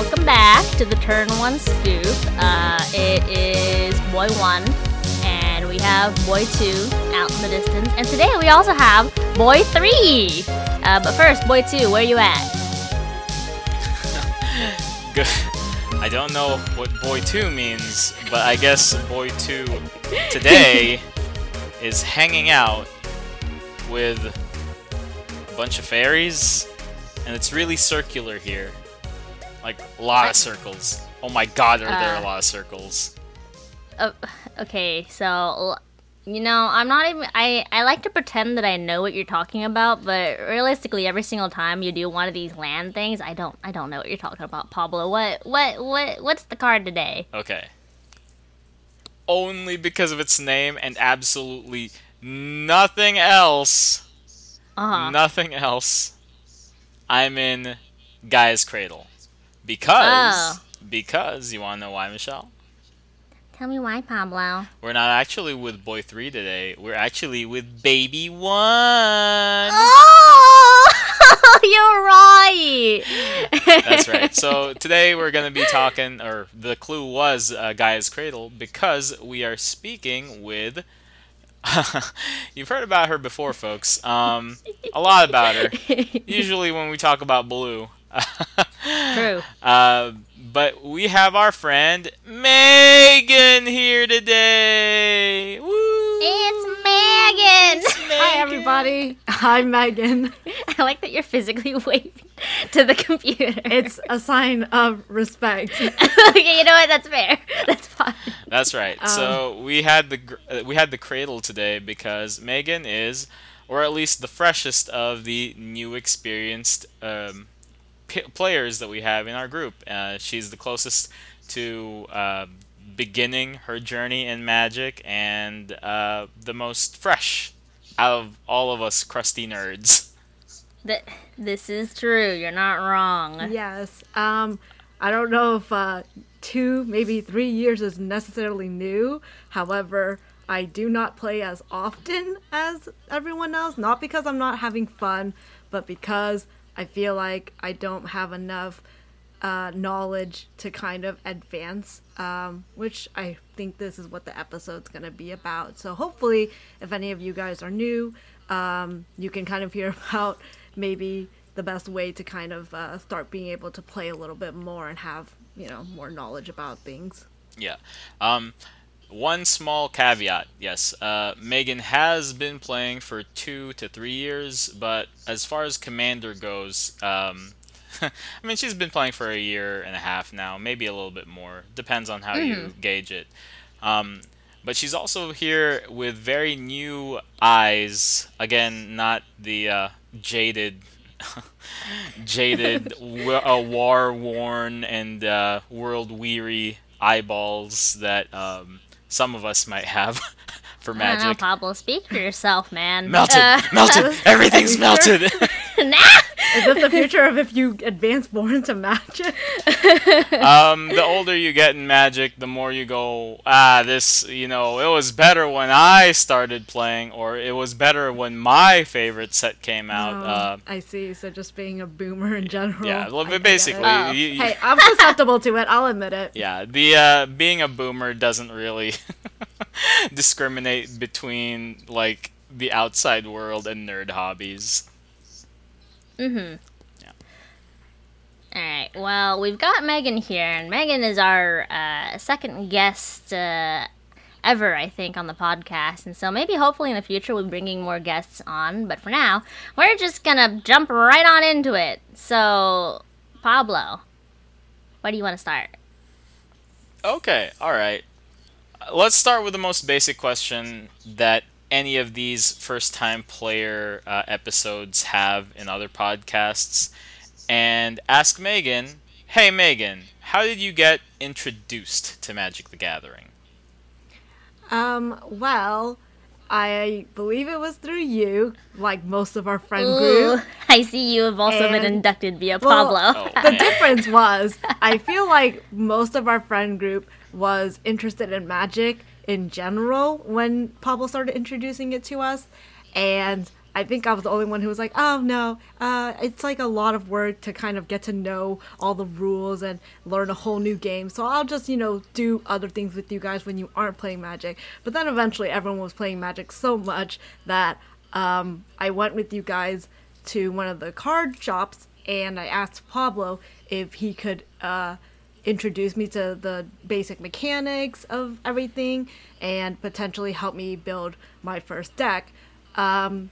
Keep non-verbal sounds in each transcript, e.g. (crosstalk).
welcome back to the Turn One Scoop. Uh, it is Boy One, and we have Boy Two out in the distance, and today we also have Boy Three. Uh, but first, Boy Two, where are you at? (laughs) Good. I don't know what Boy 2 means, but I guess Boy 2 today (laughs) is hanging out with a bunch of fairies, and it's really circular here. Like, a lot of circles. Oh my god, are there a Uh. lot of circles? Uh, okay, so you know, I'm not even. I I like to pretend that I know what you're talking about, but realistically, every single time you do one of these land things, I don't. I don't know what you're talking about, Pablo. What what what what's the card today? Okay. Only because of its name and absolutely nothing else. Uh huh. Nothing else. I'm in Gaia's Cradle. Because Oh. because you wanna know why, Michelle? Tell me why, Pablo. We're not actually with Boy 3 today. We're actually with Baby 1. Oh, (laughs) you're right. That's right. (laughs) So today we're going to be talking, or the clue was uh, Gaia's Cradle, because we are speaking with. (laughs) You've heard about her before, folks. Um, a lot about her. Usually when we talk about Blue. (laughs) True. Uh, but we have our friend Megan here today. Woo! It's Megan. Hi, everybody. I'm Megan. (laughs) I like that you're physically (laughs) waving to the computer. It's a sign of respect. okay, you know what? That's fair. That's fine. That's right. so we had the uh, we had the cradle today because Megan is, or at least the freshest of the new experienced um, p- players that we have in our group. Uh, she's the closest to uh, beginning her journey in Magic and uh, the most fresh out of all of us crusty nerds. Th- this is true. You're not wrong. yes. Um, I don't know if uh, two, maybe three years is necessarily new. However, I do not play as often as everyone else. Not because I'm not having fun, but because I feel like I don't have enough uh, knowledge to kind of advance, um, which I think this is what the episode's going to be about. So hopefully, if any of you guys are new, um, you can kind of hear (laughs) about maybe the best way to kind of uh, start being able to play a little bit more and have you know more knowledge about things. Yeah. Um, one small caveat. Yes, uh, Megan has been playing for two to three years, but as far as Commander goes, um, (laughs) I mean, she's been playing for a year and a half now, maybe a little bit more. Depends on how you gauge it. Um, but she's also here with very new eyes. Again, not the uh, jaded, (laughs) jaded, (laughs) uh, war-worn and uh, world-weary eyeballs that um, some of us might have (laughs) for don't know, magic. Pablo. Speak for yourself, man. Melted, Uh, melted, (laughs) everything's Are you sure? melted. nah. Is this the (laughs) future of if you advance more into magic? (laughs) um, the older you get in Magic, the more you go, ah, this, you know, it was better when I started playing, or it was better when my favorite set came out. Oh, uh, I see. So just being a boomer in general. yeah, well, I- I get it. basically, Oh. you- you- Hey, I'm susceptible to it. I'll admit it. yeah, the uh, being a boomer doesn't really (laughs) discriminate between like the outside world and nerd hobbies. Mm-hmm. Yeah. All right. Well, we've got Megan here, and Megan is our uh, second guest uh, ever, I think, on the podcast. And so maybe, hopefully, in the future, we'll be bringing more guests on. But for now, we're just gonna jump right on into it. So, Pablo, where do you want to start? Okay, all right. Let's start with the most basic question that any of these first time player uh, episodes have in other podcasts and ask Megan, hey Megan, how did you get introduced to Magic the Gathering? Um, well, I believe it was through you, like most of our friend Ooh, group. (laughs) I see you have also been inducted via Well, Pablo. (laughs) Oh, The difference was, I feel like most of our friend group was interested in magic in general when Pablo started introducing it to us. And I think I was the only one who was like, oh no, uh, it's like a lot of work to kind of get to know all the rules and learn a whole new game. So I'll just, you know, do other things with you guys when you aren't playing Magic. But then eventually everyone was playing Magic so much that um, I went with you guys to one of the card shops and I asked Pablo if he could uh, introduce me to the basic mechanics of everything and potentially help me build my first deck. Um,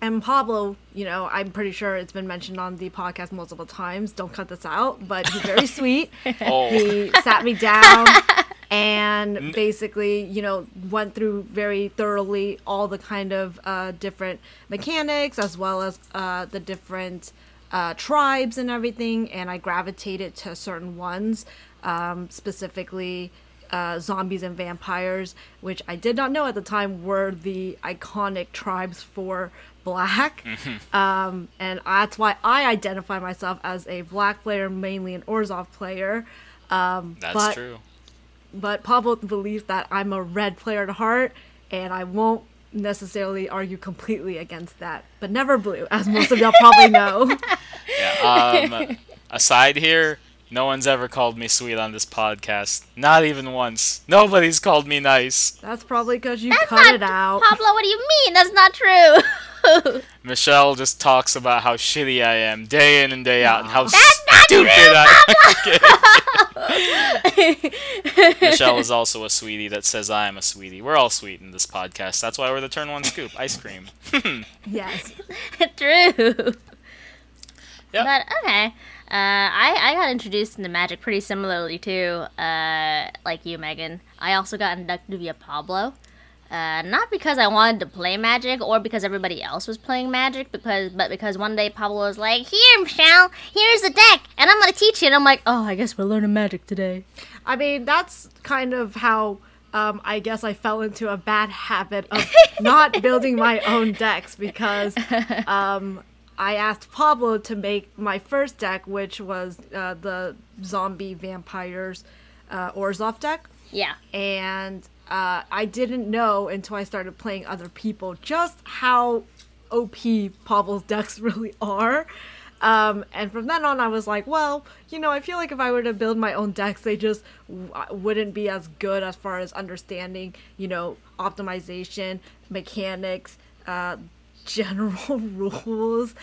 and Pablo, you know, I'm pretty sure it's been mentioned on the podcast multiple times. Don't cut this out, but he's very (laughs) sweet. Oh. He sat me down (laughs) and basically, you know, went through very thoroughly all the kind of uh, different mechanics as well as uh, the different uh, tribes and everything. And I gravitated to certain ones, um, specifically uh, zombies and vampires, which I did not know at the time were the iconic tribes for black. (laughs) Um, and that's why I identify myself as a black player, mainly an Orzhov player. Um, That's but, true. But Pablo believes that I'm a red player at heart, and I won't necessarily argue completely against that. But never blue, as most of y'all probably know. (laughs) Yeah. Um, aside here, no one's ever called me sweet on this podcast. Not even once. Nobody's called me nice. That's probably because you That's cut not it out. Pablo, what do you mean? That's not true. (laughs) Michelle just talks about how shitty I am day in and day out and how That's not stupid true, I am. (laughs) (laughs) Michelle is also a sweetie that says I am a sweetie. We're all sweet in this podcast. That's why we're the Turn One Scoop. Ice cream. (laughs) Yes. (laughs) true. Yep. But okay. Uh, I, I got introduced into magic pretty similarly too, uh, like you, Megan. I also got inducted via Pablo. Uh, not because I wanted to play magic or because everybody else was playing magic, because but because one day Pablo was like, "Here, Michelle, here's the deck, and I'm gonna teach you." And I'm like, "Oh, I guess we're learning magic today." I mean, that's kind of how um, I guess I fell into a bad habit of (laughs) not building my own decks because (laughs) um, I asked Pablo to make my first deck, which was uh, the zombie vampires uh, Orzhov deck. Yeah. and uh, I didn't know until I started playing other people just how OP Pablo's decks (laughs) really are. Um, and from then on, I was like, well, you know, I feel like if I were to build my own decks, they just w- wouldn't be as good as far as understanding, you know, optimization, mechanics, uh, (laughs) general (laughs) rules.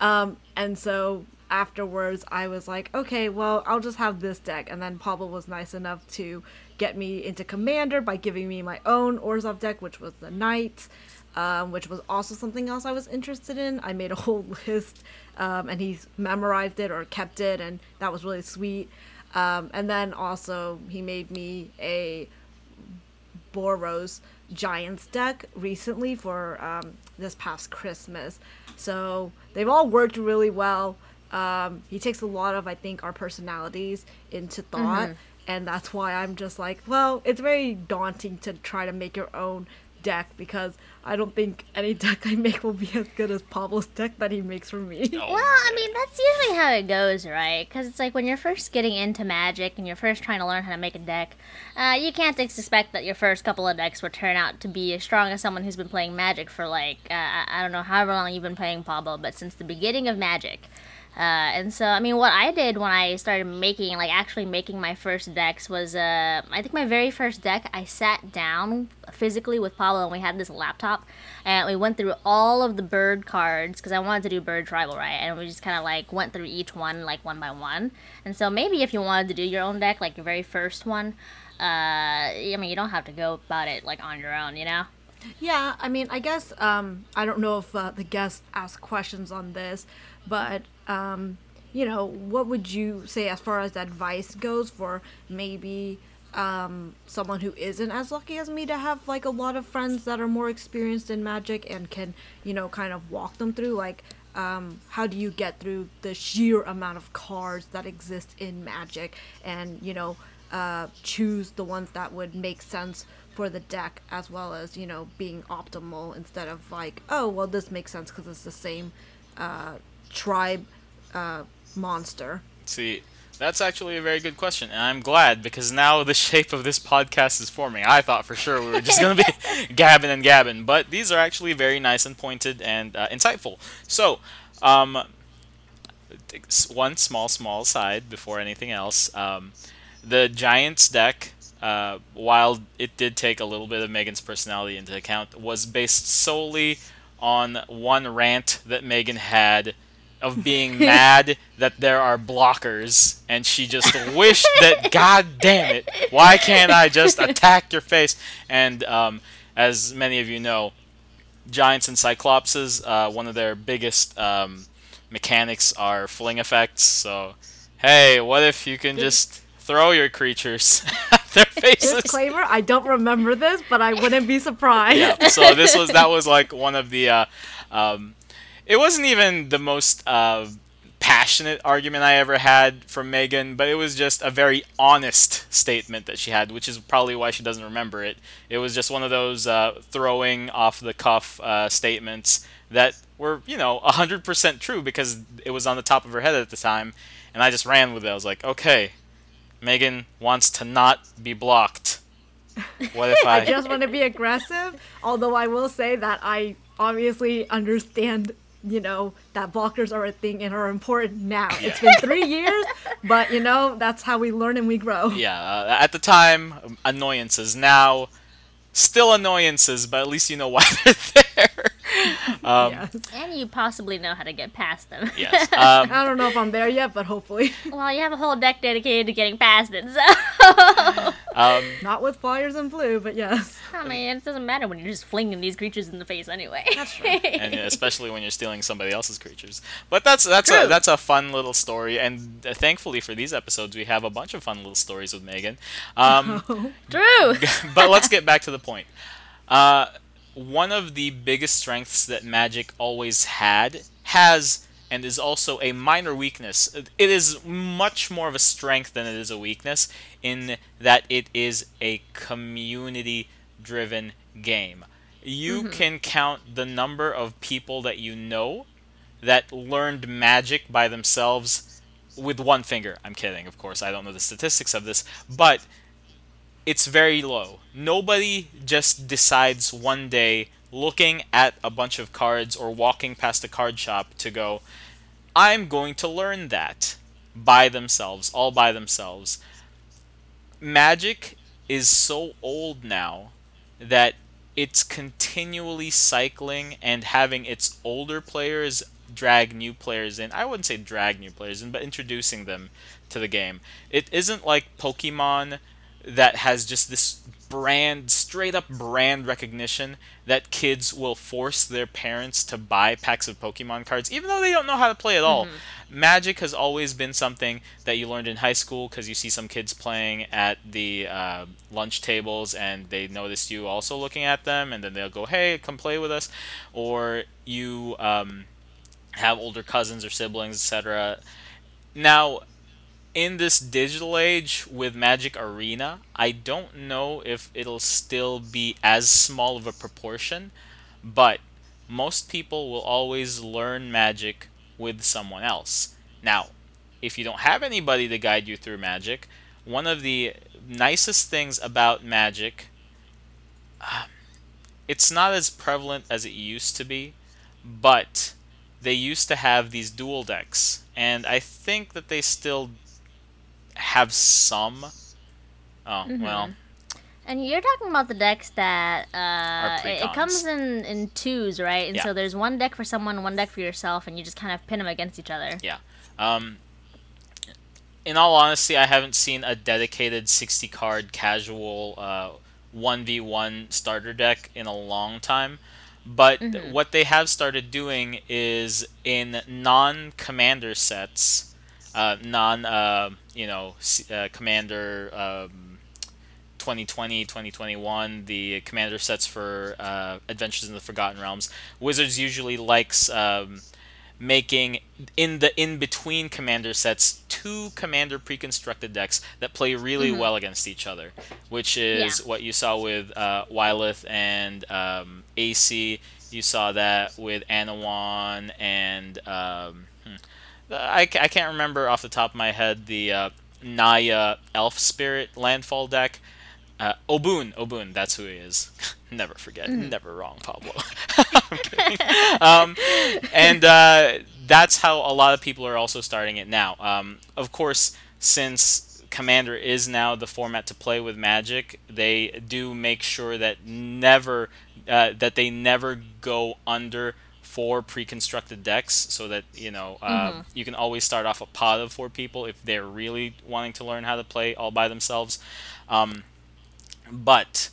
Um, and so afterwards, I was like, okay, well, I'll just have this deck. And then Pablo was nice enough to get me into Commander by giving me my own Orzhov deck, which was the knight, um, which was also something else I was interested in. I made a whole (laughs) list, um, and he's memorized it or kept it, and that was really sweet. Um, and then also, he made me a Boros Giants deck recently for um, this past Christmas. So they've all worked really well. Um, he takes a lot of, I think, our personalities into thought. And that's why I'm just like, well, it's very daunting to try to make your own deck because I don't think any (laughs) deck I make will be as good as Pablo's deck that he makes for me. Oh, Well, I mean, that's usually how it goes, right? Because it's like when you're first getting into magic and you're first trying to learn how to make a deck, uh, you can't expect that your first couple of decks will turn out to be as strong as someone who's been playing magic for like, uh, I I don't know however long you've been playing Pablo, but since the beginning of magic. Uh, and so, I mean, what I did when I started making, like, actually making my first decks was, uh, I think my very first deck, I sat down physically with Pablo and we had this laptop and we went through all of the bird cards because I wanted to do bird tribal, right? And we just kind of, like, went through each one, like, one by one. And so, maybe if you wanted to do your own deck, like, your very first one, uh, I mean, you don't have to go about it, like, on your own, you know? Yeah, I mean, I guess um, I don't know if uh, the guests asked questions on this, but um, you know, what would you say as far as advice goes for maybe um, someone who isn't as lucky as me to have like a lot of friends that are more experienced in magic and can, you know, kind of walk them through? Like um, how do you get through the sheer amount of cards that exist in magic and you know uh, choose the ones that would make sense for the deck as well as you know being optimal instead of like oh well this makes sense because it's the same uh, tribe uh, monster See, That's actually a very good question, and I'm glad because now the (laughs) shape of this podcast is forming. I thought for sure we were just going to be (laughs) gabbing and gabbing, but these are actually very nice and pointed and uh, insightful. So, um, one small, small side before anything else. Um, the Giants deck, uh, while it did take a little bit of Megan's personality into account, was based solely on one rant that Megan had of (laughs) being mad that there are blockers, and she just (laughs) wished that, God damn it, why can't I just (laughs) attack your face? And um, as many of you know, Giants and Cyclopses, uh, one of their biggest um, mechanics are fling effects. So, hey, what if you can just throw your creatures at their faces? Disclaimer: I don't remember this, but I wouldn't be surprised. yeah. So this was that was like one of the. Uh, um, it wasn't even the most uh, passionate argument I ever had from Megan, but it was just a very honest statement that she had, which is probably why she doesn't remember it. It was just one of those uh, throwing off the cuff uh, statements that were, you know, 100% true because it was on the top of her head at the time, and I just ran with it. I was like, okay, Megan wants to not be blocked. What if (laughs) I... I just want to be aggressive, although I will say that I obviously understand you know that blockers are a thing and are important now. Yeah. (laughs) It's been three years, but you know that's how we learn and we grow. Yeah, uh, at the time, annoyances. Now, still annoyances, but at least you know why (laughs) they're there. (laughs) Um, yes. And you possibly know how to get past them. yes. (laughs) Um, I don't know if I'm there yet, but hopefully. Well, you have a whole deck dedicated to getting past it, so. (laughs) Um, Not with flyers and blue, but yes. I mean, it doesn't matter when you're just flinging these creatures in the face anyway. That's true. and especially when you're stealing somebody else's creatures. But that's that's true. a that's a fun little story, and uh, thankfully for these episodes, we have a bunch of fun little stories with Megan. Um, True. but let's get back to the point. Uh, one of the biggest strengths that Magic always had, has, and is also a minor weakness. It is much more of a strength than it is a weakness in that it is a community driven game. You mm-hmm. can count the number of people that you know that learned magic by themselves with one finger. I'm kidding, of course. I don't know the statistics of this, but it's very low. Nobody just decides one day looking at a bunch of cards or walking past a card shop to go, I'm going to learn that by themselves, all by themselves. Magic is so old now that it's continually cycling and having its older players drag new players in. I wouldn't say drag new players in, but introducing them to the game. It isn't like Pokemon that has just this brand, straight up brand recognition that kids will force their parents to buy packs of Pokemon cards, even though they don't know how to play at all. Mm-hmm. Magic has always been something that you learned in high school because you see some kids playing at the uh, lunch tables and they notice you also looking at them, and then they'll go, "Hey, come play with us," or you um, have older cousins or siblings, etc. Now, in this digital age with Magic Arena, I don't know if it'll still be as small of a proportion, but most people will always learn Magic with someone else. Now, if you don't have anybody to guide you through Magic, one of the nicest things about Magic, uh, it's not as prevalent as it used to be, but they used to have these dual decks, and I think that they still have some. Oh mm-hmm. well. And you're talking about the decks that uh, it, comes in in twos, right? And yeah. so there's one deck for someone, one deck for yourself, and you just kind of pin them against each other. Yeah. Um, in all honesty, I haven't seen a dedicated 60 card casual uh, 1v1 starter deck in a long time. But mm-hmm. what they have started doing is in non commander sets, uh, non uh, you know uh, commander um, 2020 2021 the commander sets for uh, adventures in the forgotten realms wizards usually likes um, making in the in between commander sets two commander pre-constructed decks that play really mm-hmm. well against each other which is yeah. what you saw with uh, Wyleth and um, AC you saw that with Anowon and um, hmm, I, I can't remember off the top of my head the uh, Naya Elf Spirit landfall deck. Uh, Obuun, Obuun, that's who he is. (laughs) never forget, never wrong, Pablo. (laughs) Um, and uh, that's how a lot of people are also starting it now. Um, of course, since Commander is now the format to play with Magic, they do make sure that never uh, that they never go under four pre-constructed decks, so that you know uh, you can always start off a pod of four people if they're really wanting to learn how to play all by themselves. Um, but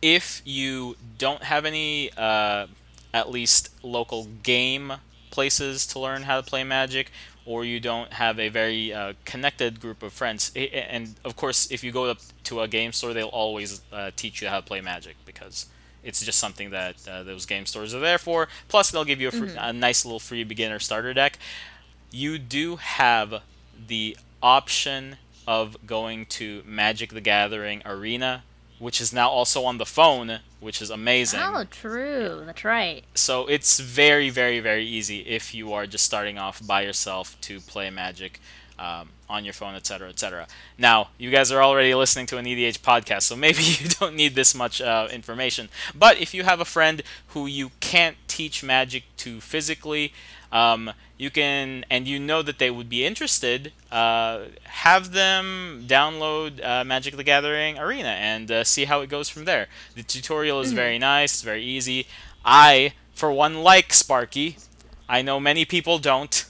if you don't have any, uh, at least local game places to learn how to play Magic, or you don't have a very uh, connected group of friends, and of course, if you go up to a game store, they'll always uh, teach you how to play Magic because it's just something that uh, those game stores are there for. Plus, they'll give you a, free, a nice little free beginner starter deck. You do have the option of going to Magic the Gathering Arena, which is now also on the phone, which is amazing. Oh, true. That's right. So it's very, very, very easy if you are just starting off by yourself to play Magic um, on your phone, etc., etc. Now, you guys are already listening to an EDH podcast, so maybe (laughs) you don't need this much uh, information. But if you have a friend who you can't teach Magic to physically, um, you can, and you know that they would be interested, uh, have them download uh, Magic the Gathering Arena and uh, see how it goes from there. The tutorial is very nice, it's very easy. I, for one, like Sparky. I know many people don't.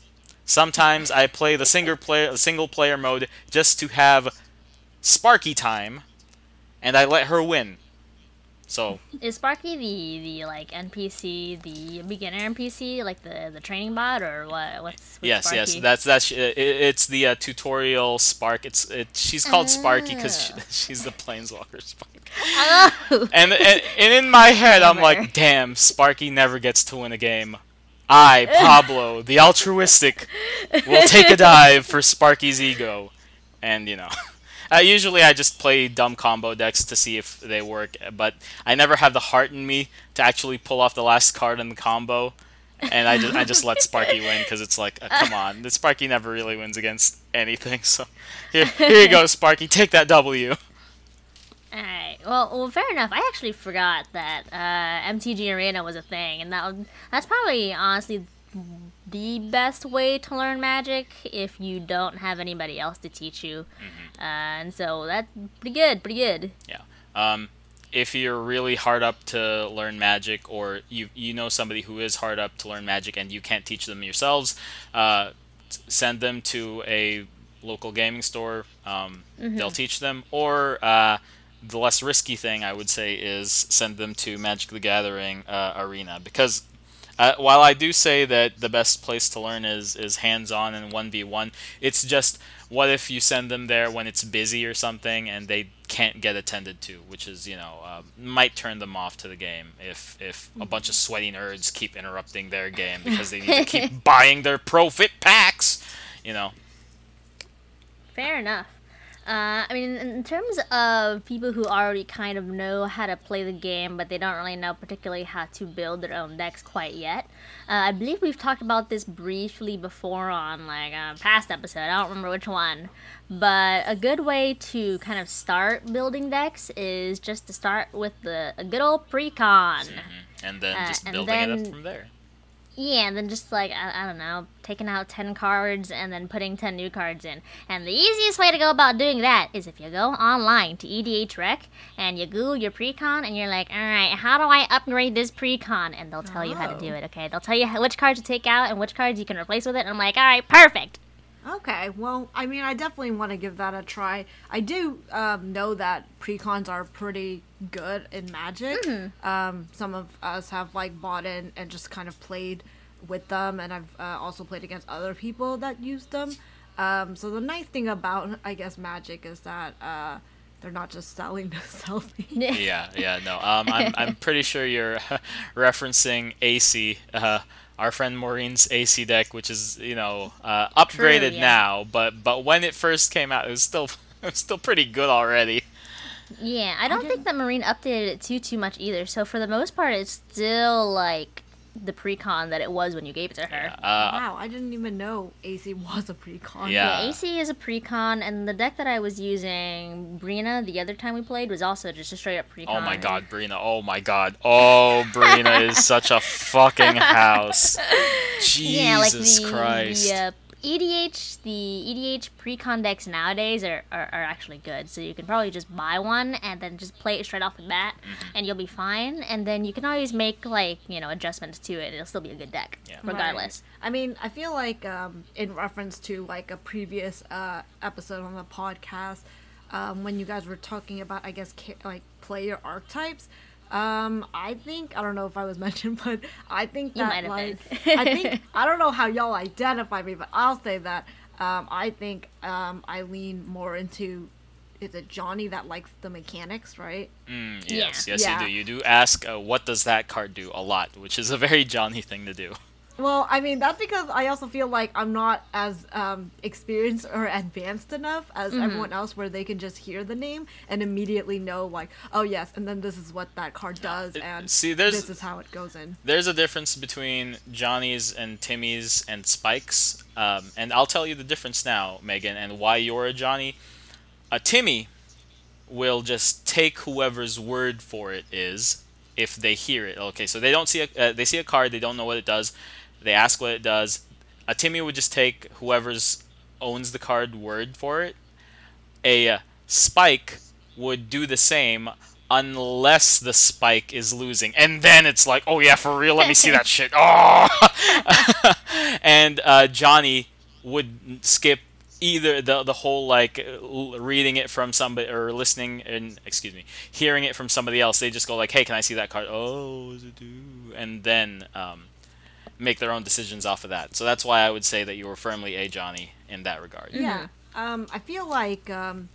Sometimes I play the single player single player mode just to have Sparky time, and I let her win. So Is Sparky the the like NPC, the beginner NPC, like the the training bot, or what? What's yes, yes, that's that's it, it's the uh, tutorial Spark. It's it. She's called Sparky because she, Ah. (laughs) she's the Planeswalker Spark. (laughs) Oh. And, and and in my head, I'm like, damn, Sparky never gets to win a game. I, Pablo, the altruistic, will take a dive for Sparky's ego, and you know. (laughs) Uh, usually, I just play dumb combo decks to see if they work, but I never have the heart in me to actually pull off the last card in the combo, and I just I just let Sparky win because it's like, uh, come on, Sparky never really wins against anything. So here, here you go, Sparky, take that W. Alright. Well, well, fair enough. I actually forgot that uh, MTG Arena was a thing, and that that's probably honestly the best way to learn Magic if you don't have anybody else to teach you. Mm-hmm. Uh, and so that's pretty good. Pretty good. Yeah. Um, if you're really hard up to learn magic, or you you know somebody who is hard up to learn magic and you can't teach them yourselves, uh, send them to a local gaming store. Um, They'll teach them. Or uh, the less risky thing I would say is send them to Magic the Gathering uh, Arena because. Uh, while I do say that the best place to learn is is hands-on and 1v1, it's just what if you send them there when it's busy or something and they can't get attended to, which is you know uh, might turn them off to the game if if a bunch of sweaty nerds keep interrupting their game because they need to keep (laughs) buying their profit packs, you know. Fair enough. Uh, I mean, in terms of people who already kind of know how to play the game, but they don't really know particularly how to build their own decks quite yet, uh, I believe we've talked about this briefly before on like a past episode. I don't remember which one, but a good way to kind of start building decks is just to start with the a good old pre-con. And then Uh, just building it up from there. Yeah, and then just like I, I don't know, taking out ten cards and then putting ten new cards in. And the easiest way to go about doing that is if you go online to EDHREC and you Google your precon and you're like, all right, how do I upgrade this precon? And they'll tell you how to do Oh. it. Okay, they'll tell you which cards to take out and which cards you can replace with it. And I'm like, all right, perfect. Okay, well, I mean, I definitely want to give that a try. I do um, know that precons are pretty good in Magic. Um, some of us have like bought in and just kind of played with them, and I've uh, also played against other people that use them. Um, so the nice thing about, I guess, Magic is that uh, they're not just selling to (laughs) sell things. yeah, yeah, no. Um, I'm, I'm pretty sure you're (laughs) referencing AC, uh, our friend Maureen's AC deck, which is you know uh, upgraded yeah. now, but but when it first came out, it was still (laughs) it was still pretty good already. Yeah, I don't think that Maureen updated it too too much either. So for the most part, it's still like the precon that it was when you gave it to her. Uh, wow, I didn't even know AC was a precon. Yeah. Yeah, AC is a precon, and the deck that I was using, Breena, the other time we played, was also just a straight up precon. oh my god, Breena. Oh my god. Oh, Breena is such a fucking (laughs) house. Jesus Yeah, like the, Christ. the uh, EDH, the EDH precon decks nowadays are, are, are actually good. So you can probably just buy one and then just play it straight off the bat, Mm-hmm. and you'll be fine. And then you can always make like you know adjustments to it. It'll still be a good deck, Yeah. regardless. Right. I mean, I feel like um, in reference to like a previous uh, episode on the podcast, um, when you guys were talking about, I guess, ca- like player archetypes. Um, I think I don't know if I was (laughs) mentioned, but I think You that might have like been. I think (laughs) I don't know how y'all identify me, but I'll say that um, I think um, I lean more into is it Johnny that likes the mechanics, right? Mm, Yeah. yes, yes, Yeah. you do. You do ask, uh, what does that card do a lot, which is a very Johnny thing to do. Well, I mean that's because I also feel like I'm not as um, experienced or advanced enough as Mm-hmm. everyone else, where they can just hear the name and immediately know like, oh yes, and then this is what that card does, It- and see, there's- this is how it goes in. There's a difference between Johnny's and Timmy's and Spike's, um, and I'll tell you the difference now, Megan, and why you're a Johnny. A Timmy will just take whoever's word for it is if they hear it. Okay, so they don't see a uh, they see a card, they don't know what it does. They ask what it does. A Timmy would just take whoever's owns the card word for it. A uh, Spike would do the same unless the Spike is losing, and then it's like, oh yeah, for real, let me see that (laughs) shit. Oh, (laughs) and uh, Johnny would skip either the the whole like reading it from somebody or listening and excuse me hearing it from somebody else they just go like hey can i see that card oh what does it do and then um, make their own decisions off of that so that's why i would say that you were firmly a johnny in that regard Yeah. Um, I feel like um,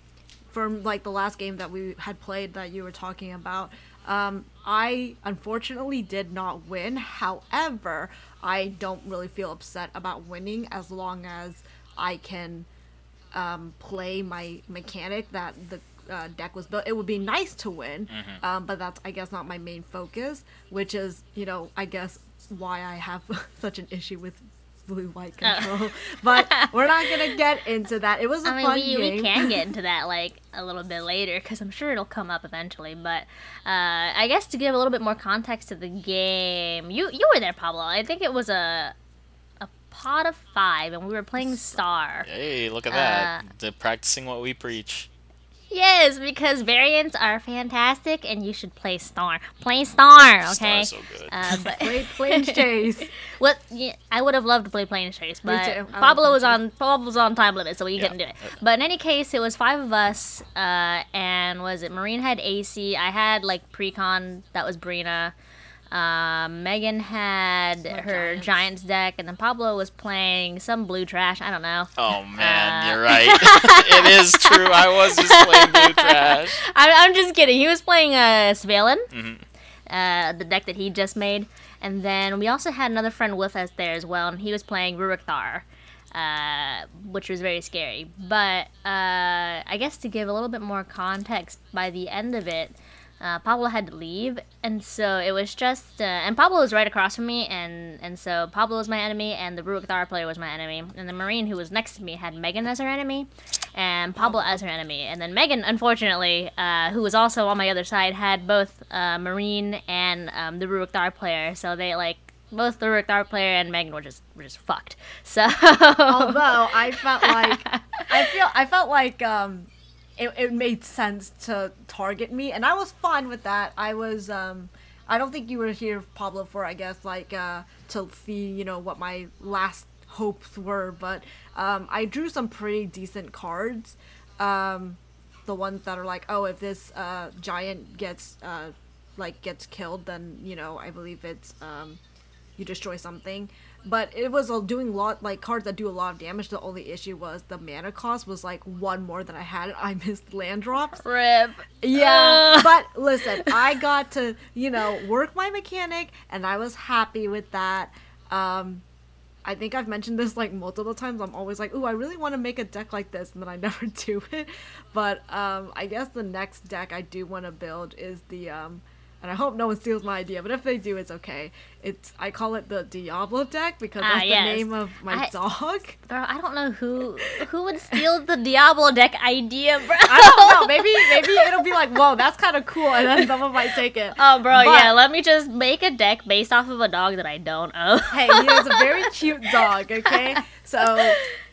from like the last game that we had played that you were talking about, um, I unfortunately did not win. However, I don't really feel upset about winning as long as I can um, play my mechanic that the uh, deck was built. It would be nice to win, um, but that's I guess not my main focus. Which is you know I guess why I have (laughs) such an issue with blue white (laughs) control. but we're not gonna get into that. It was a I mean, fun we, game. we can get (laughs) into that like a little bit later because I'm sure it'll come up eventually. But uh, I guess to give a little bit more context to the game, you you were there, Pablo. I think it was a a pot of five, and we were playing Star. hey look at Uh, that They're practicing what we preach Yes, because variants are fantastic, and you should play Star. Play Star, okay? Star's so good Uh, (laughs) but Play Planechase. (laughs) What? Yeah, I would have loved to play Planechase, but too. I would Pablo was on Pablo was on time limit, so we Yeah. couldn't do it. But in any case, it was five of us, uh, and was it Maureen had AC? I had like precon that was Breena. Um, Megan had My her Giants. Giants deck, and then Pablo was playing some blue trash. I don't know. oh man Uh, you're right (laughs) it is true i was just playing blue (laughs) trash I, I'm just kidding. He was playing uh, Svalin, Mhm. uh, the deck that he just made, and then we also had another friend with us there as well, and he was playing Ruric Thar, uh, which was very scary. But uh, I guess to give a little bit more context, by the end of it, uh, Pablo had to leave, and so it was just, uh, and Pablo was right across from me, and and so Pablo was my enemy, and the Ruric Thar player was my enemy, and the Maureen who was next to me had Megan as her enemy, and Pablo as her enemy, and then Megan, unfortunately, uh, who was also on my other side, had both uh, Maureen and um, the Ruric Thar player, so they like both the Ruric Thar player and Megan were just were just fucked. (laughs) So Although I felt like (laughs) I feel I felt like um it, it made sense to target me and I was fine with that. I was um I don't think you were here Pablo for I guess like uh to see, you know, what my last hopes were, but um I drew some pretty decent cards. Um the ones that are like, oh, if this uh giant gets uh like gets killed, then you know I believe it's um you destroy something. But it was all doing lot like cards that do a lot of damage. The only issue was the mana cost was like one more than I had. I (laughs) missed land drops. rip. Yeah, Ugh. but listen, I got to you know work my mechanic, and I was happy with that. Um, I think I've mentioned this like multiple times. I'm always like, "Ooh, I really want to make a deck like this," and then I (laughs) never do it. But um, I guess the next deck I do want to build is the um, and I hope no one steals my idea. But if they do, it's okay. It's I call it the Diablo deck because Ah, that's yes. the name of my I- dog. Bro, I don't know who who would steal the Diablo deck idea, bro. (laughs) I don't know. Maybe maybe it'll be like, whoa, that's kind of cool, and then someone might take it. Oh, bro, But- yeah. Let me just make a deck based off of a dog that I don't own. hey, he is a very (laughs) cute dog, okay? So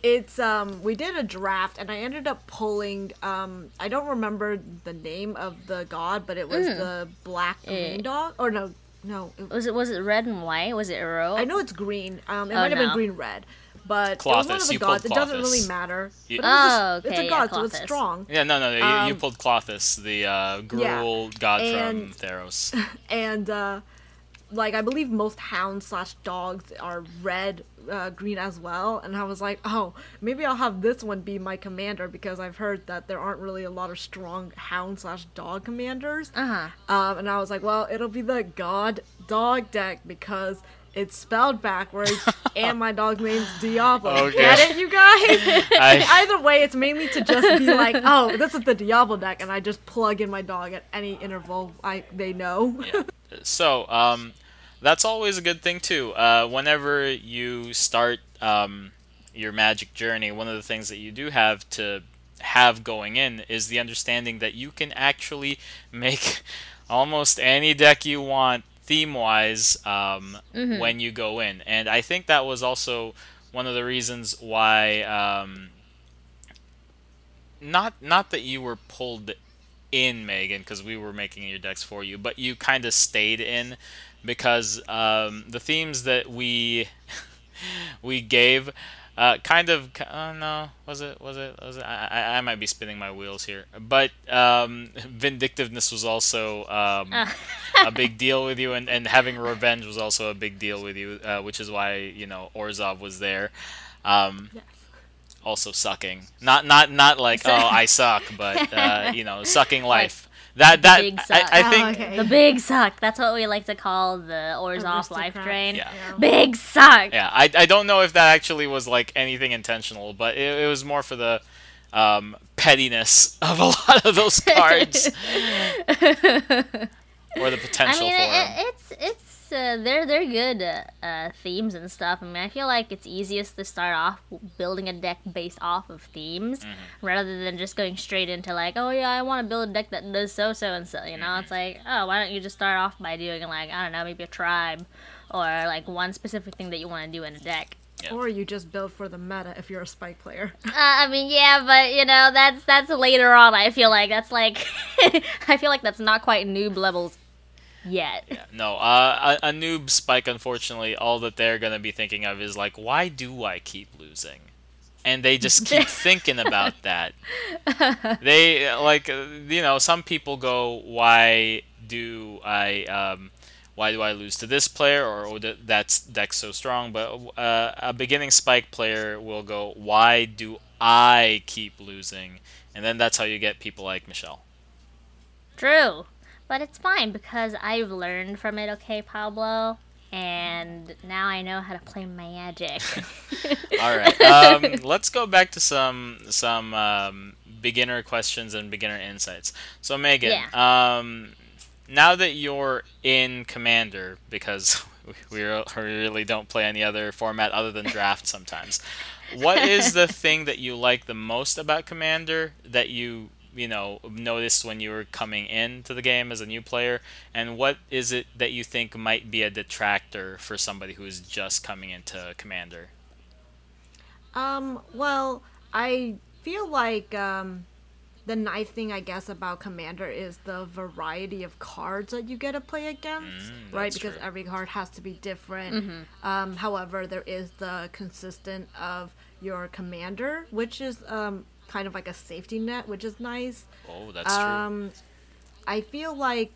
it's um we did a draft and I ended up pulling um I don't remember the name of the god, but it was the black. Eh. green dog. Or no, no. it- was it was it red and white? Was it Uro? I know it's green. Um it Oh, might have been green red. But it was one of the you gods. It doesn't really matter. You- But it was Oh, a, it's okay, a yeah, god, so it's strong. Yeah, no, no, no. You, you Um, pulled Klothys, the uh, Gruul god and- from Theros. (laughs) and uh like I believe most hounds slash dogs are red, uh, green as well. And I was like, oh, maybe I'll have this one be my commander because I've heard that there aren't really a lot of strong hound slash dog commanders. Uh huh. Um, and I was like, well, it'll be the god dog deck because it's spelled backwards (laughs) and my dog's name's Diablo. Okay. Get it, you guys? (laughs) I- (laughs) Either way, it's mainly to just be like, oh, this is the Diablo deck, and I just plug in my dog at any interval I they know. So, um, that's always a good thing too. Uh, whenever you start um, your magic journey, one of the things that you do have to have going in is the understanding that you can actually (laughs) make almost any deck you want theme wise um, when you go in. And I think that was also one of the reasons why. Um, not not that you were pulled in Megan because we were making your decks for you, but you kind of stayed in because um, the themes that we (laughs) we gave uh, kind of uh, no was it was it was it I, I- might be spinning my wheels here, but um, (laughs) vindictiveness was also um, a big deal with you, and, and having revenge was also a big deal with you, uh, which is why you know Orzhov was there. Um, Yes. also sucking. Not not not like (laughs) oh I suck, but uh, you know sucking life. That that big I, suck. I Oh, think okay. The big suck. That's what we like to call the Orzhov life Aristocrat. drain. Yeah. Big suck. yeah I, I don't know if that actually was like anything intentional, but it, it was more for the um, pettiness of a (laughs) lot of those cards (laughs) or the I potential mean, for it, them. it, it's it's uh, they're they're good uh, uh, themes and stuff. I mean, I feel like it's easiest to start off building a deck based off of themes Mm-hmm. rather than just going straight into like, oh yeah, I want to build a deck that does so so and so. You know, Mm-hmm. it's like, oh, why don't you just start off by doing like I don't know, maybe a tribe or like one specific thing that you want to do in a deck. Yeah. Or you just build for the meta if you're a spike player. (laughs) Uh, I mean, yeah, but you know, that's that's later on. I feel like that's like, (laughs) I feel like that's not quite noob levels yet. Yeah, no, uh, a, a noob spike, unfortunately, all that they're going to be thinking of is like, why do I keep losing? And they just (laughs) keep thinking about that. (laughs) They, like, uh, you know, some people go, why do I, um, why do I lose to this player or, that that's deck's so strong? But uh, a beginning spike player will go, why do I keep losing? And then that's how you get people like Michelle. True. But it's fine because I've learned from it, okay, Pablo? And now I know how to play magic. (laughs) All right. Um, (laughs) let's go back to some some um, beginner questions and beginner insights. So Megan, um, now that you're in Commander, because (laughs) we we really don't play any other format other than draft sometimes. What is the thing that you like the most about Commander that you you know noticed when you were coming into the game as a new player, and what is it that you think might be a detractor for somebody who's just coming into Commander? Um, well, I feel like um, the nice thing, I guess, about Commander is the variety of cards that you get to play against, Mm, right? Because true. every card has to be different. Um, however, there is the consistent of your Commander, which is um, kind of like a safety net, which is nice. Oh, that's true. Um, I feel like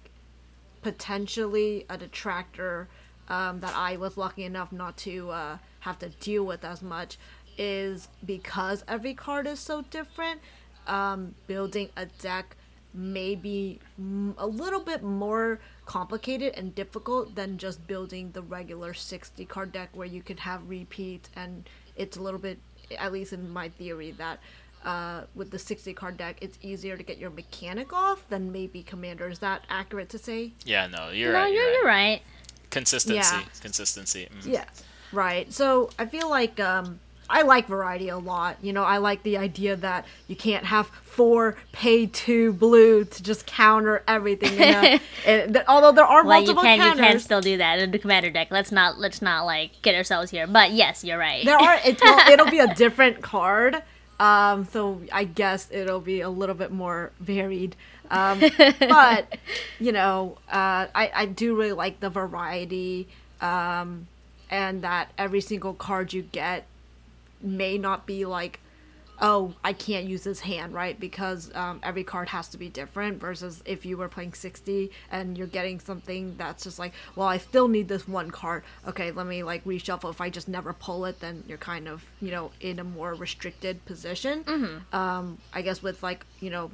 potentially a detractor um, that I was lucky enough not to uh, have to deal with as much is because every card is so different. Um, building a deck may be a little bit more complicated and difficult than just building the regular 60 card deck where you can have repeat and it's a little bit at least in my theory that uh, with the 60 card deck, it's easier to get your mechanic off than maybe Commander. Is that accurate to say? Yeah, no, you're no, right. you're, You're, you're right. right. Consistency, Yeah. consistency. mhm. Yeah, right. So I feel like um, I like variety a lot. You know, I like the idea that you can't have four pay two blue to just counter everything. You know? (laughs) and that, although there are Well, you multiple can you can still do that in the commander deck. Let's not let's not like get ourselves here. But yes, you're right. there are. It, well, (laughs) it'll be a different card. Um, so I guess it'll be a little bit more varied. Um, (laughs) but you know, uh, I I do really like the variety, um, and that every single card you get may not be like, oh, I can't use this hand, right? Because um, every card has to be different. Versus if you were playing sixty and you're getting something that's just like, well, I still need this one card. Okay, let me like reshuffle. If I just never pull it, then you're kind of you know in a more restricted position. Um, I guess with like you know.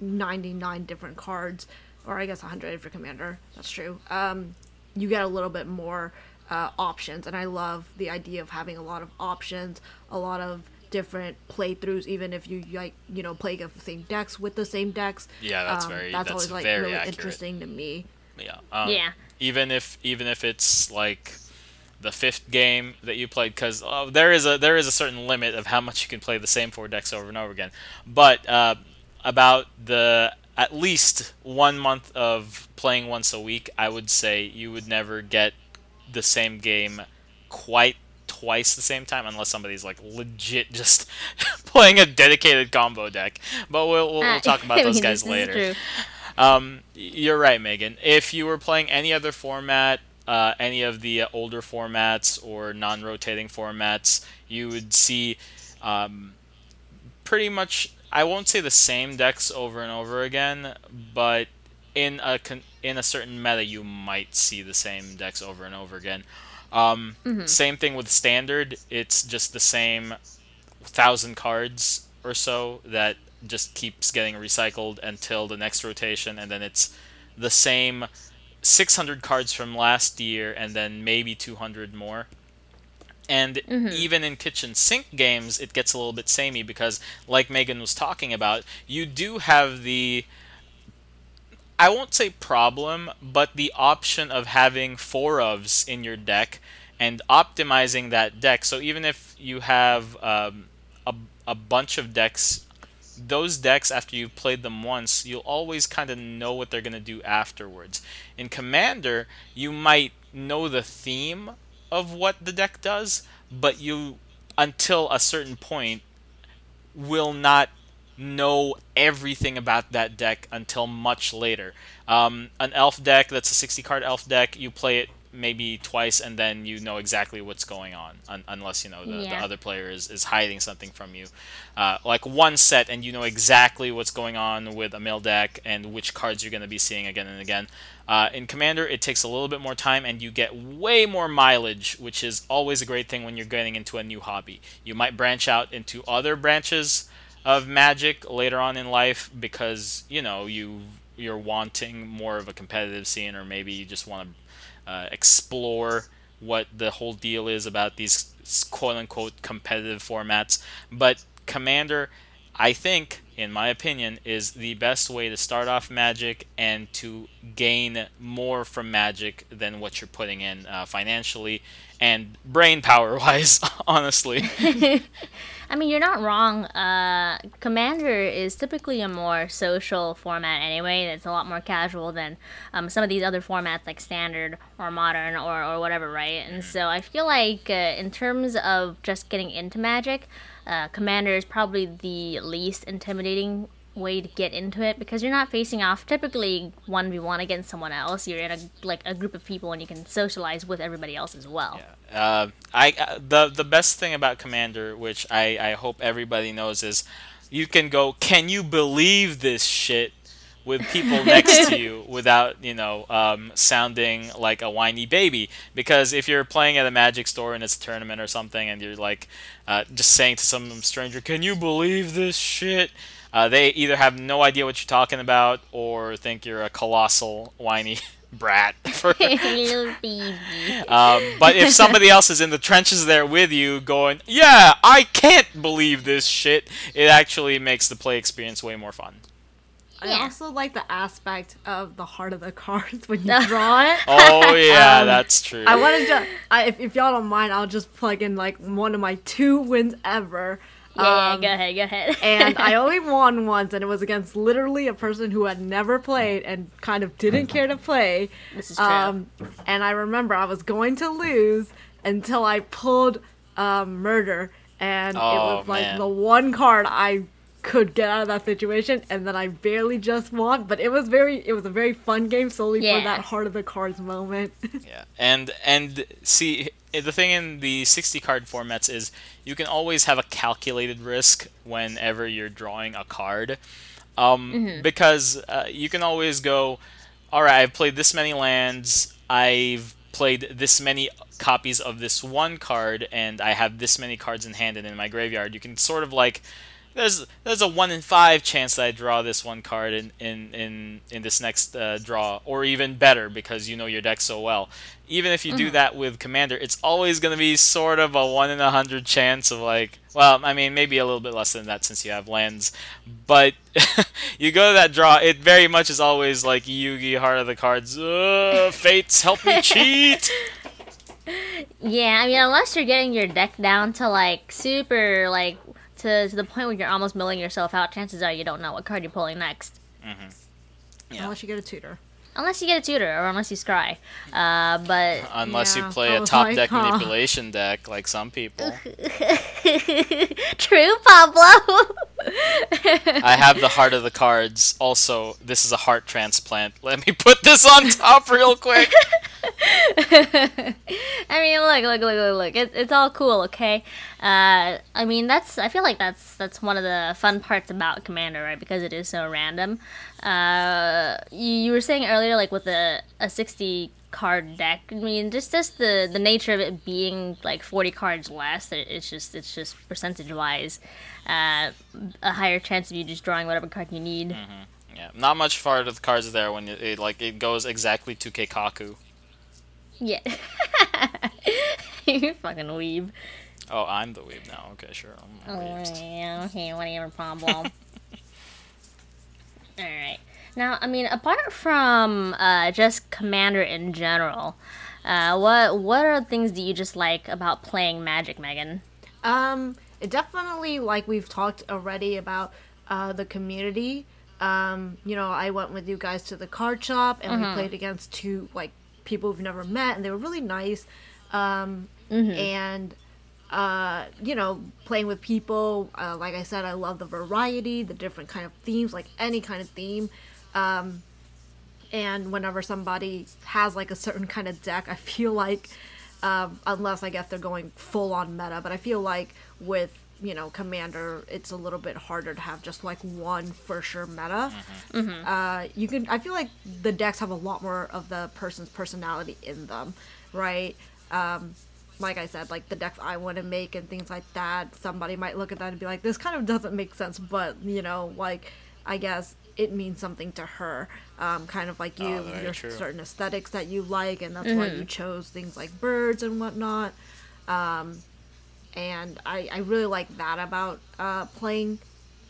99 different cards or i guess 100 for commander that's true um, you get a little bit more uh, options and i love the idea of having a lot of options a lot of different playthroughs even if you like you know play the same decks with the same decks Yeah, that's um, very- that's, that's always like very really accurate. interesting to me Yeah. Um, Yeah. Even if even if it's like the fifth game that you played, because uh, there is a there is a certain limit of how much you can play the same four decks over and over again. But uh, about the at least one month of playing once a week, I would say you would never get the same game quite twice the same time unless somebody's like legit just (laughs) playing a dedicated combo deck. But we'll we'll, we'll Uh, talk about (laughs) those guys later. Um, you're right, Megan. If you were playing any other format, uh, any of the uh, older formats or non-rotating formats, you would see um, pretty much. I won't say the same decks over and over again, but in a con- in a certain meta, you might see the same decks over and over again. Um, Same thing with standard. It's just the same thousand cards or so that just keeps getting recycled until the next rotation, and then it's the same 600 cards from last year, and then maybe 200 more. And even in kitchen sink games, it gets a little bit samey because, like Megan was talking about, you do have the I won't say problem, but the option of having four ofs in your deck and optimizing that deck. So even if you have um, a, a bunch of decks, those decks, after you've played them once, you'll always kind of know what they're going to do afterwards. In Commander, you might know the theme of what the deck does, but you, until a certain point, will not know everything about that deck until much later. Um, an elf deck that's a 60 card elf deck, you play it maybe twice and then you know exactly what's going on, un- unless you know the, the other player is, is hiding something from you. Uh, like one set, and you know exactly what's going on with a mill deck and which cards you're going to be seeing again and again. Uh, in Commander, it takes a little bit more time, and you get way more mileage, which is always a great thing when you're getting into a new hobby. You might branch out into other branches of Magic later on in life because you know you you're wanting more of a competitive scene, or maybe you just want to uh, explore what the whole deal is about these quote unquote competitive formats. But Commander, I think, in my opinion, is the best way to start off Magic and to gain more from Magic than what you're putting in uh, financially and brain power wise, (laughs) honestly. (laughs) I mean, you're not wrong. Uh, Commander is typically a more social format anyway. It's a lot more casual than um, some of these other formats like Standard or Modern or, or whatever, right? And so I feel like uh, in terms of just getting into Magic, uh, Commander is probably the least intimidating way to get into it because you're not facing off typically 1v1 against someone else you're in a like a group of people and you can socialize with everybody else as well Uh, I uh, the the best thing about Commander, which I, I hope everybody knows, is you can go. Can you believe this shit? With people next to you (laughs) without you know um, sounding like a whiny baby. Because if you're playing at a Magic store and it's a tournament or something, and you're like uh, just saying to some stranger, "Can you believe this shit?" Uh, they either have no idea what you're talking about or think you're a colossal whiny (laughs) brat. For, (laughs) (laughs) Little baby. um, but if somebody else is in the trenches there with you, going, "Yeah, I can't believe this shit," it actually makes the play experience way more fun. I Yeah. also like the aspect of the heart of the cards when you draw it. Oh yeah, Um, that's true. I wanted to. I, if, if y'all don't mind, I'll just plug in like one of my two wins ever. Yeah, Um, yeah, go ahead, go ahead. (laughs) and I (laughs) only won once, and it was against literally a person who had never played and kind of didn't care to play. This is true. Um, and I remember I was going to lose until I pulled um, murder, and it Oh, was like man. the one card I could get out of that situation, and then I barely just won. But it was very, it was a very fun game solely Yeah. for that heart of the cards moment. (laughs) Yeah, and and see i- the thing in the 60 card formats is you can always have a calculated risk whenever you're drawing a card, um, because uh, you can always go, all right, I've played this many lands, I've played this many copies of this one card, and I have this many cards in hand and in my graveyard. You can sort of like there's there's a one in five chance that I draw this one card in in in, in this next uh, draw, or even better because you know your deck so well. Even if you do mm-hmm. that with Commander, it's always going to be sort of a one in a hundred chance of like, well, I mean maybe a little bit less than that since you have lands, but (laughs) you go to that draw, it very much is always like Yugi Heart of the Cards. Ugh, fates help me (laughs) cheat. Yeah, I mean, unless you're getting your deck down to like super like to, to the point where you're almost milling yourself out, chances are you don't know what card you're pulling next. Mm-hmm. Yeah. Unless you get a tutor. Unless you get a tutor or unless you scry. Uh, but Unless Yeah, you play I a was top deck huh. manipulation deck like some people. (laughs) true, Pablo. I have the heart of the cards. Also, this is a heart transplant. Let me put this on top real quick. (laughs) I mean, look, look, look, look, look. It, it's all cool, okay? Uh, I mean, that's. I feel like that's that's one of the fun parts about Commander, right? Because it is so random. Uh, you, you were saying earlier, like with a a sixty card deck. I mean, just just the the nature of it being like forty cards less. It, it's just it's just percentage wise, uh, a higher chance of you just drawing whatever card you need. Yeah, not much heart of the cards there when it, it like it goes exactly to Keikaku. Yeah. (laughs) you fucking weeb. Oh, I'm the weeb now. Okay, sure. I'm Oh, yeah, okay, whatever problem. (laughs) Alright. Now, I mean, apart from uh, just Commander in general, uh, what what are things that you just like about playing Magic, Megan? Um, it definitely like we've talked already about uh, the community. Um, you know, I went with you guys to the card shop and we played against two like people we've never met, and they were really nice. Um, and uh, you know, playing with people. Uh, like I said, I love the variety, the different kind of themes, like any kind of theme. Um, and whenever somebody has like a certain kind of deck, I (laughs) feel like, um, unless I guess they're going full on meta, but I feel like with you know Commander, it's a little bit harder to have just like one for sure meta. Uh, you can, I feel like the decks have a lot more of the person's personality in them, right? Um, like I said, like the decks I want to make and things like that. Somebody might look at that and be like, "This kind of doesn't make sense," but you know, like I guess it means something to her. Um, kind of like you, Oh, your true. certain aesthetics that you like, and that's why you chose things like birds and whatnot. Um, and I, I really like that about uh, playing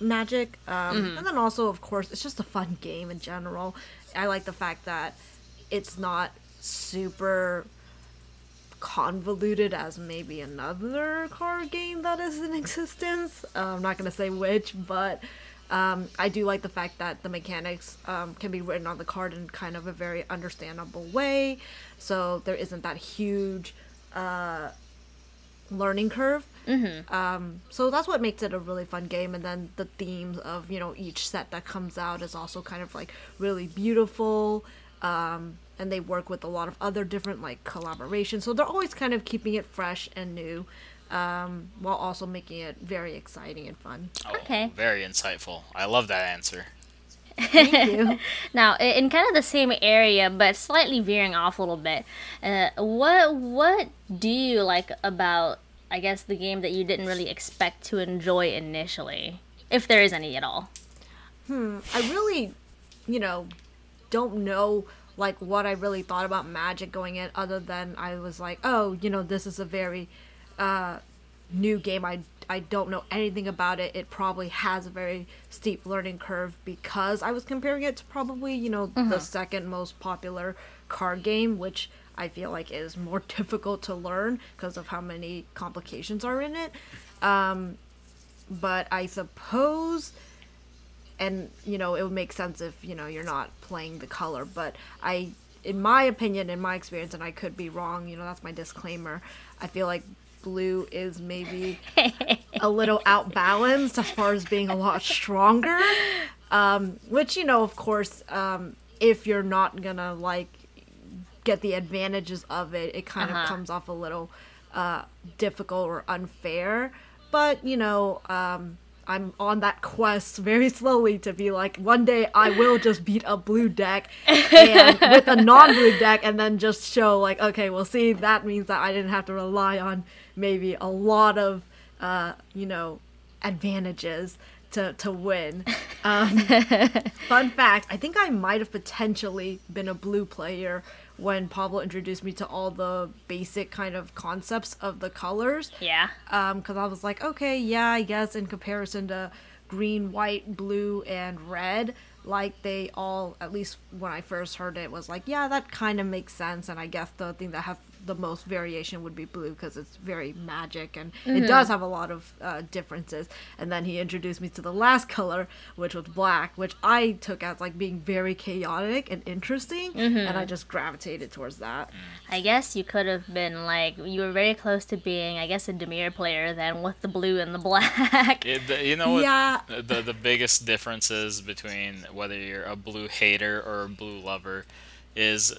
Magic. Um, And then also, of course, it's just a fun game in general. I like the fact that it's not super convoluted as maybe another card game that is in (laughs) existence. Uh, I'm not going to say which, but um, I do like the fact that the mechanics um, can be written on the card in kind of a very understandable way. So there isn't that huge uh, learning curve. Um, so that's what makes it a really fun game. And then the themes of you know each set that comes out is also kind of like really beautiful. Um, and they work with a lot of other different like collaborations. So they're always kind of keeping it fresh and new, um, while also making it very exciting and fun. Oh, Okay. Very insightful. I love that answer. Thank you. (laughs) Now, in kind of the same area, but slightly veering off a little bit, uh, what what do you like about, I guess, the game that you didn't really expect to enjoy initially, if there is any at all? Hmm. I really, you know, don't know like what I really thought about Magic going in, other than I was like, oh, you know, this is a very uh, new game. I I don't know anything about it. It probably has a very steep learning curve because I was comparing it to probably you know the second most popular card game, which I feel like is more (laughs) difficult to learn because of how many complications are in it. Um, but I suppose and you know it would make sense if you know you're not playing the color but i in my opinion in my experience and i could be wrong you know that's my disclaimer i feel like blue is maybe (laughs) a little outbalanced as far as being a lot stronger um, which you know of course um, if you're not gonna like get the advantages of it it kind Uh-huh. of comes off a little uh, difficult or unfair but you know um, i'm on that quest very slowly to be like one day i will just beat a blue deck and (laughs) with a non-blue deck and then just show like okay well see that means that i didn't have to rely on maybe a lot of uh, you know advantages to, to win. (laughs) Um, fun fact i think i might have potentially been a blue player when pablo introduced me to all the basic kind of concepts of the colors Yeah. um because i was like okay yeah i guess in comparison to green white blue and red like they all at least when i first heard it was like yeah that kind of makes sense and i guess the thing that have the most variation would be blue because it's very magic and it does have a lot of uh, differences and then he introduced me to the last color which was black which i took as like being very chaotic and interesting and i just gravitated towards that I guess you could have been like you were very close to being, I guess, a Dimir player then with the blue and the (laughs) black. It, the, you know what? Yeah. The the biggest differences between whether you're a blue hater or a blue lover is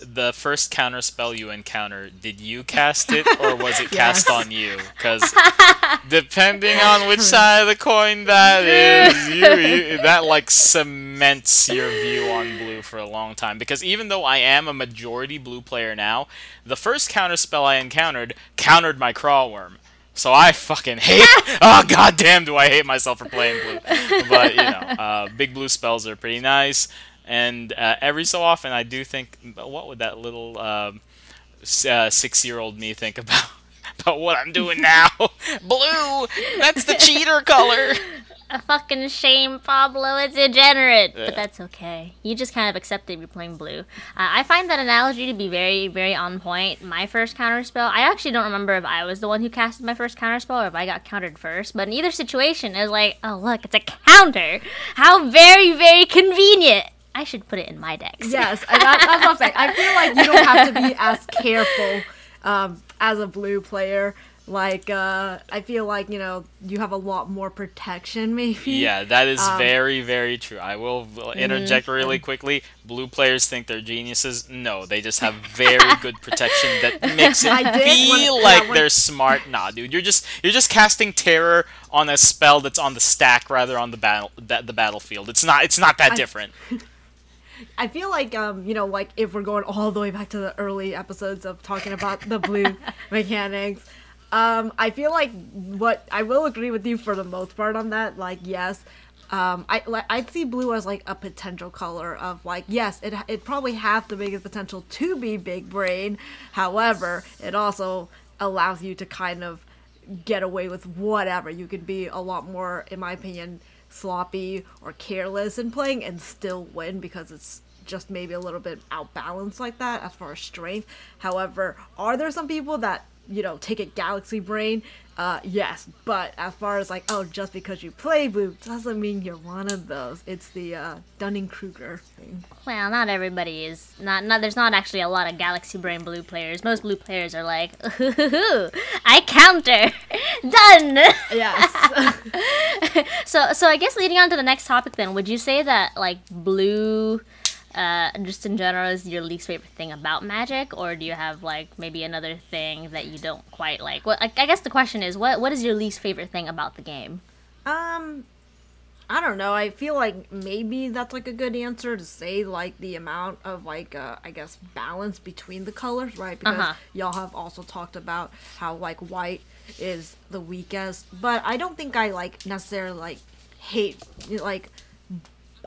the first counter spell you encounter. Did you cast it or was it (laughs) cast on you? Because (laughs) depending on which side of the coin that is, you, you (laughs) that like cements your view on blue for a long time. Because even though I am a majority blue player now, the first counter spell I encountered countered my Craw Wurm. So I fucking hate. oh goddamn, do I hate myself for playing blue? But you know, uh, big blue spells are pretty nice, and uh, every so often I do think, what would that little um, uh, six-year-old me think (laughs) about about what I'm doing now? (laughs) blue. That's the cheater color. (laughs) A fucking shame, Pablo. It's degenerate. Yeah. But that's okay. You just kind of accepted you're playing blue. Uh, I find that analogy to be very, very on point. My first counter spell, I actually don't remember if I was the one who casted my first counter spell or if I got countered first. But in either situation, it was like, oh, look, it's a counter. How very, very convenient. I should put it in my decks. Yes, and that, that's what I'm saying. I feel like you don't have to be (laughs) as careful um, as a blue player. Like, uh, I feel like you know you have a lot more protection, maybe. Yeah, that is Um, very, very true. I will will interject really quickly. Blue players think they're geniuses. No, they just have very good protection that (laughs) makes it I did when- feel yeah, like when- they're smart. Nah, dude, you're just you're just casting terror on a spell that's on the stack rather on the battle that the battlefield. It's not it's not that I- different. (laughs) I feel like um, you know, like if we're going all the way back to the early episodes of talking about the blue (laughs) mechanics, um, I feel like what I will agree with you for the most part on that. Like, yes, um, I like I see blue as like a potential color of like yes, it it probably has the biggest potential to be big brain. However, it also allows you to kind of get away with whatever. You could be a lot more, in my opinion, sloppy or careless in playing and still win because it's just maybe a little bit outbalanced like that as far as strength. However, are there some people that you know take it galaxy brain? Uh, yes, but as far as like oh, just because you play blue doesn't mean you're one of those. It's the uh, Dunning Kruger thing. Well, not everybody is. Not, not. There's not actually a lot of Galaxy Brain blue players. Most blue players are like, ooh, (laughs) I counter, (laughs) done. Yes. (laughs) So, so I guess leading on to the next topic, then, would you say that like blue, uh, just in general, is your least favorite thing about Magic, or do you have like maybe another thing that you don't quite like? Well, I, I guess the question is, what what is your least favorite thing about the game? Um, I don't know. I feel like maybe that's like a good answer to say like the amount of like uh, I guess balance between the colors, right? Because Uh-huh. y'all have also talked about how like white is the weakest, but I don't think I like necessarily like hate like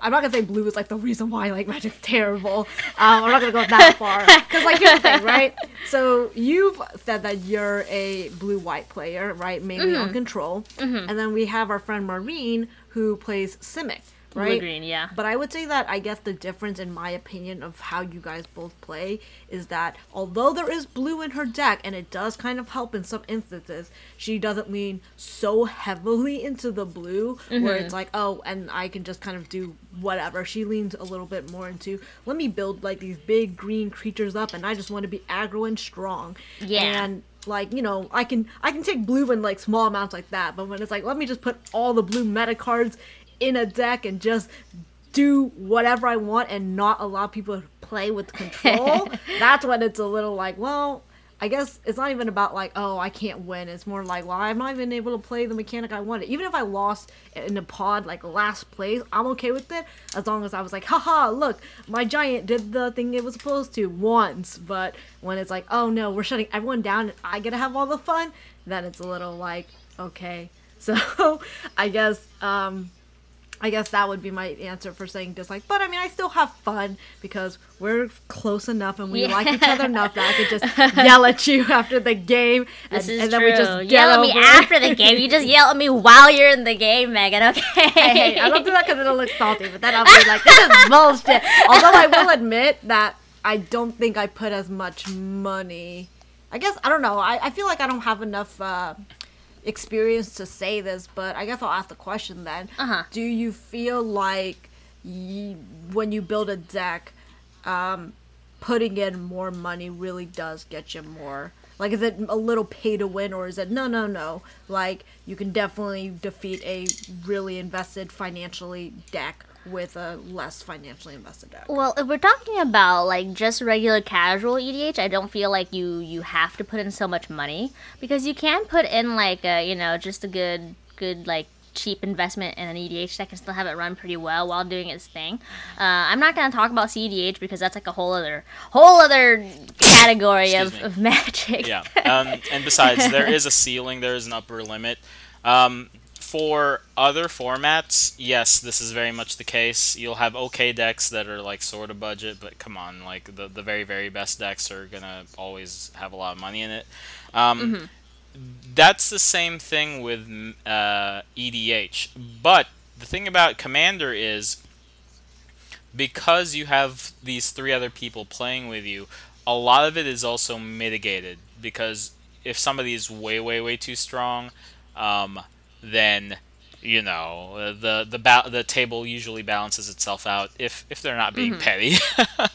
I'm not gonna say blue is like the reason why like Magic's terrible. Um, I'm not gonna go that far because like here's the thing, right? So you've said that you're a blue-white player, right? Mainly Mm-hmm. on control, and then we have our friend Maureen who plays Simic, right? green, yeah. But I would say that I guess the difference, in my opinion, of how you guys both play is that although there is blue in her deck and it does kind of help in some instances, she doesn't lean so heavily into the blue where mm-hmm. it's like, oh, and I can just kind of do whatever. She leans a little bit more into let me build like these big green creatures up and I just want to be aggro and strong. Yeah. And like you know i can i can take blue in like small amounts like that but when it's like let me just put all the blue meta cards in a deck and just do whatever i want and not allow people to play with (laughs) control that's when it's a little like well i guess it's not even about like oh i can't win. It's more like well i'm not even able to play the mechanic i wanted. Even if i lost in a pod like last place i'm okay with it as long as i was like haha look my giant did the thing it was supposed to once. But when it's like oh no we're shutting everyone down and i get to have all the fun then it's a little like okay. (laughs) So i guess um I guess that would be my answer for saying dislike. But I mean, I still have fun because we're close enough and we Yeah. like each other enough that I could just (laughs) yell at you after the game, This and, is and true. then we just yell at me after the game. You just (laughs) yell at me while you're in the game, Megan. Okay. Hey, I don't do that because it'll look salty, but then I'll be like, this is bullshit. Although I will admit that I don't think I put as much money. I guess I don't know. I, I feel like I don't have enough uh, experience to say this, but I guess I'll ask the question then. Uh-huh. Do you feel like you, when you build a deck, um, putting in more money really does get you more? Like, is it a little pay to win, or is it no, no, no? Like, you can definitely defeat a really invested financially deck with a less financially invested deck. Well, if we're talking about like just regular casual EDH, I don't feel like you you have to put in so much money because you can put in like a you know just a good good like cheap investment in an EDH that can still have it run pretty well while doing its thing. Uh, I'm not gonna talk about CEDH because that's like a whole other whole other category of, of (laughs) magic. Yeah. Um, and besides, there is a ceiling. There is an upper limit. Um, for other formats, yes, this is very much the case. You'll have okay decks that are like sort of budget, but come on, like the the very very best decks are gonna always have a lot of money in it. Um, That's the same thing with uh, EDH, but the thing about Commander is because you have these three other people playing with you, a lot of it is also mitigated because if somebody is way, way, way too strong, um, then you know uh, the the ba- the table usually balances itself out if if they're not being petty. (laughs) um,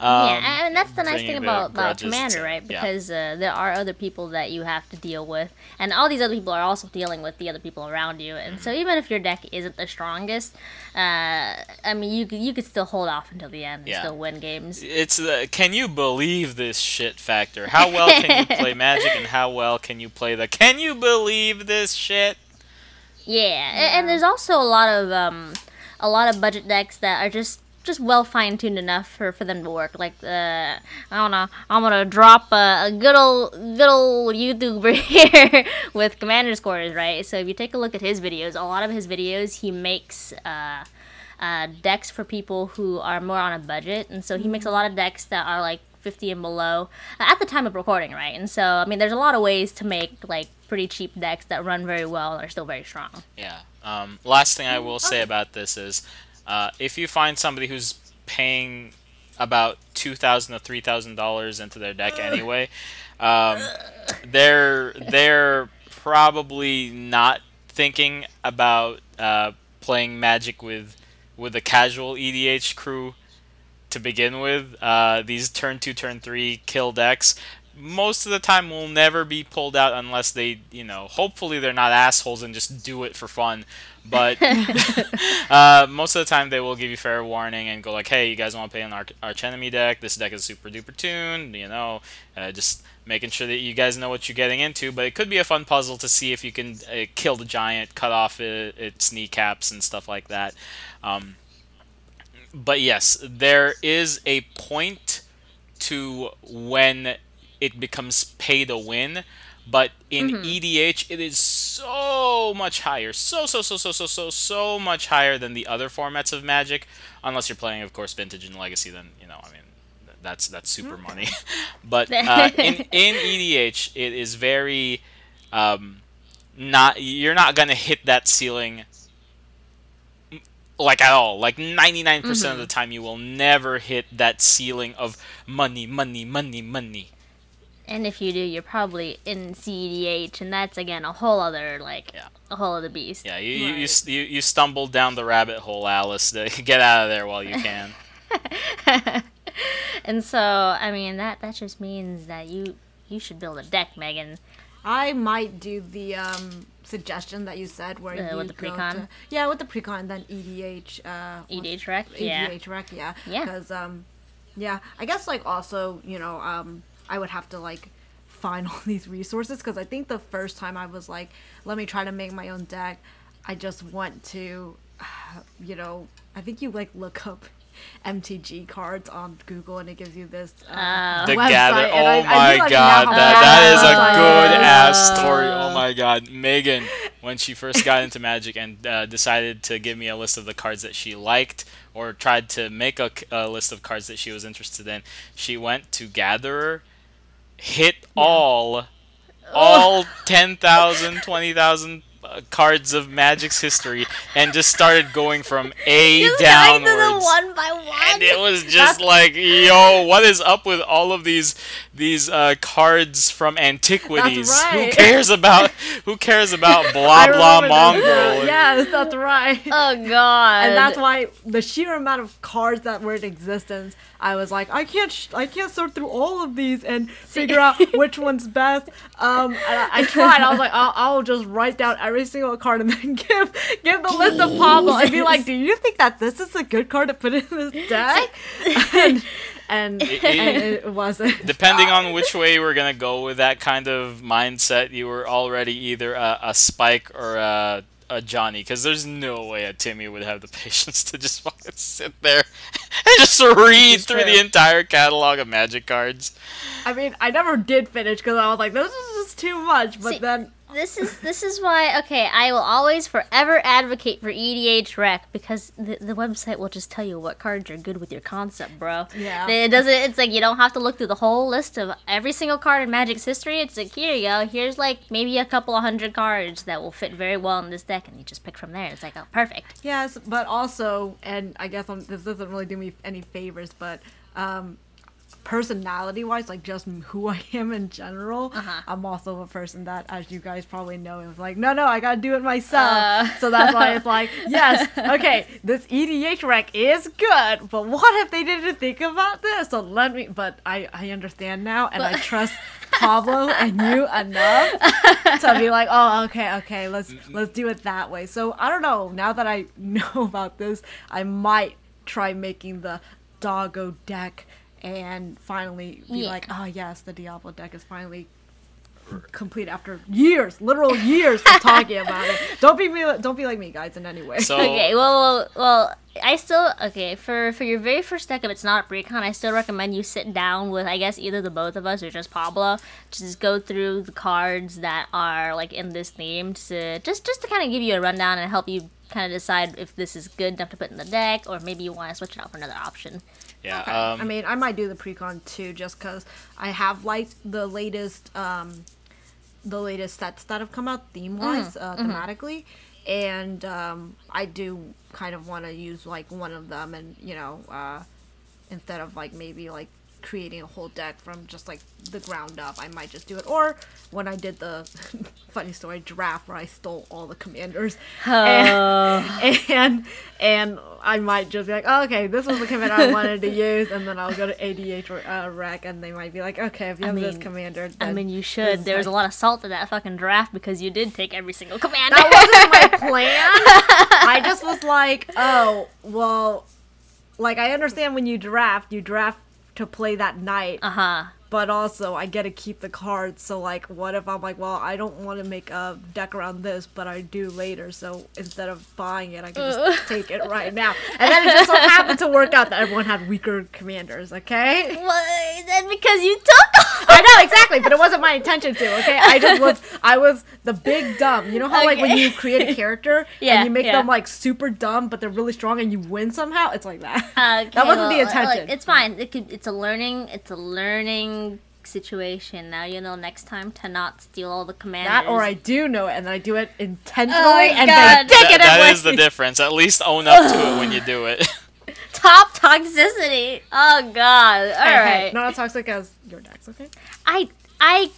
yeah, and that's the nice thing about, about Commander, right? Yeah. Because uh, there are other people that you have to deal with, and all these other people are also dealing with the other people around you. And Mm-hmm. so, even if your deck isn't the strongest, uh, I mean, you you could still hold off until the end and Yeah. still win games. It's the can you believe this shit factor? How well can you play (laughs) Magic, and how well can you play the can you believe this shit? Yeah, and there's also a lot of um, a lot of budget decks that are just just well fine tuned enough for, for them to work. Like uh, I don't know, I'm gonna drop a, a good old good old YouTuber (laughs) here with Commander's Quarters, right? So if you take a look at his videos, a lot of his videos he makes. Uh, uh, decks for people who are more on a budget, and so he makes a lot of decks that are like 50 and below uh, at the time of recording, right? And so, I mean, there's a lot of ways to make like pretty cheap decks that run very well and are still very strong. Yeah. Um, last thing I will say about this is, uh, if you find somebody who's paying about two thousand to three thousand dollars into their deck anyway, um, they're they're probably not thinking about uh, playing Magic with with a casual EDH crew to begin with. Uh, these turn two, turn three kill decks. Most of the time will never be pulled out unless they, you know, hopefully they're not assholes and just do it for fun. But (laughs) (laughs) uh, most of the time they will give you fair warning and go like, hey, you guys want to play an arch, arch enemy deck? This deck is super duper tuned, you know, uh, just making sure that you guys know what you're getting into. But it could be a fun puzzle to see if you can uh, kill the giant, cut off it, its kneecaps and stuff like that. Um, but yes, there is a point to when it becomes pay to win. But in EDH, it is so much higher, so so so so so so so much higher than the other formats of Magic, unless you're playing, of course, Vintage and Legacy. Then you know, I mean, that's that's super money. (laughs) but (laughs) uh, in in EDH, it is very um, not you're not gonna hit that ceiling like at all. Like 99% of the time, you will never hit that ceiling of money, money, money, money. And if you do, you're probably in CEDH, and that's again a whole other like Yeah. a whole other beast. Yeah, you, you, you, you, you stumbled down the rabbit hole, Alice. To (laughs) get out of there while you (laughs) can. (laughs) And so, I mean, that that just means that you you should build a deck, Megan. I might do the um, suggestion that you said where Uh, you with the precon? to- yeah, with the precon, then EDH. Uh, EDHREC, yeah. EDHREC, yeah. Yeah. Because um, yeah, I guess like also you know um, I would have to like find (laughs) all these resources because I think the first time I was like, let me try to make my own deck, I just went to, (sighs) you know, I think you like look up. (laughs) MTG cards on Google and it gives you this uh, Oh. The website, gather. and Oh I- I my feel like god, that that is a good it ass story. Oh my god, Megan, when she first got into Magic and uh, decided to give me a list of the cards that she liked or tried to make a, c- a list of cards that she was interested in, she went to Gatherer, hit all, all 10,000, 20,000 uh, cards of Magic's history and just started going from A (laughs) Just downwards. one by one. And it was (laughs) just like, yo, what is up with all of these these uh, cards from antiquities? That's Who cares about who cares about blah (laughs) I blah remember mongrel? this. (laughs) Yes, that's right. oh god. and that's why the sheer amount of cards that were in existence, I was like, I can't, sh- I can't sort through all of these and (laughs) figure out which one's best. Um, I, I tried. I was like, I'll, I'll just write down every single card and then give give the list of Pablo and be like, Do you think that this is a good card to put in this deck? and and, and (laughs) it wasn't. Depending on which way we're gonna go with that kind of mindset, you were already either a, a Spike or a, a Johnny, because there's no way a Timmy would have the (laughs) patience to just fucking sit there (laughs) and just read through the entire catalog of Magic cards. I mean, I never did finish because I was like, this is just too much. But See, then this is this is why okay i will always forever advocate for EDHREC because the, the website will just tell you what cards are good with your concept bro. Yeah. it doesn't it's like you don't have to look through the whole list of every single card in magic's history. It's like here you go here's like maybe a couple of hundred cards that will fit very well in this deck and you just pick from there. It's like oh perfect. Yes, but also, and I guess I'm, this doesn't really do me any favors, but um, personality wise, like just who I (laughs) am in general, Uh-huh. I'm also a person that, as you guys probably know, is like, no, no, I gotta do it myself. Uh. (laughs) So that's why it's like, (laughs) yes, okay, this EDHREC is good, but what if they didn't think about this? So let me, but I, I understand now, and I trust Pablo and you enough to be like, oh, okay, okay, let's let's do it that way. So I don't know. Now that I know about this, I might try making the doggo deck and finally be Yeah. like, oh yes, the Diablo deck is finally complete after years, literal years of talking about it. (laughs) Don't be me, don't be like me, guys, in any way. So okay well, well well i still okay for for your very first deck if it's not a precon i still recommend you sit down with i guess either the both of us or just pablo just go through the cards that are like in this theme to just just to kind of give you a rundown and help you kind of decide if this is good enough to put in the deck or maybe you want to switch it out for another option yeah, Okay. um, I mean, I might do the precon too, just because I have liked the latest, um, the latest sets that have come out theme wise, Mm, uh, mm-hmm. thematically, and um, I do kind of want to use like one of them, and you know, uh, instead of like maybe like creating a whole deck from just like the ground up, I might just do it. Or when I did the (laughs) funny story draft where I stole all the commanders, (laughs) and, and and I might just be like, oh, okay, this was the commander I wanted to use, and then I'll go to ADH or uh, rec, and they might be like, okay, if you I have this mean- commander, i mean you should. there was a lot of salt to that fucking draft because you did take every single commander that wasn't my (laughs) plan. I just was like, oh, well, like I understand when you draft, you draft to play that night, uh-huh but also I get to keep the cards. So like, what if I'm like, well, I don't want to make a deck around this, but I do later. So instead of buying it, I can just take it right now. (laughs) And then it just so happened to work out that everyone had weaker commanders. Okay. well, that's because you took I know exactly, but it wasn't my intention to. Okay, I just was. I was the big dumb. You know how like when you create a character (laughs) Yeah, and you make yeah. them like super dumb, but they're really strong, and you win somehow. It's like that. Okay, that wasn't the uh, intention. Like, it's fine. It could, it's a learning. It's a learning situation. Now you know next time to not steal all the commanders. that or I do know it, and I do it intentionally, Oh and God. they take it that away. is the difference. At least own up to it when you do it. (laughs) top toxicity. Oh god. All Hey, right. hey, not as toxic as your decks, okay? I I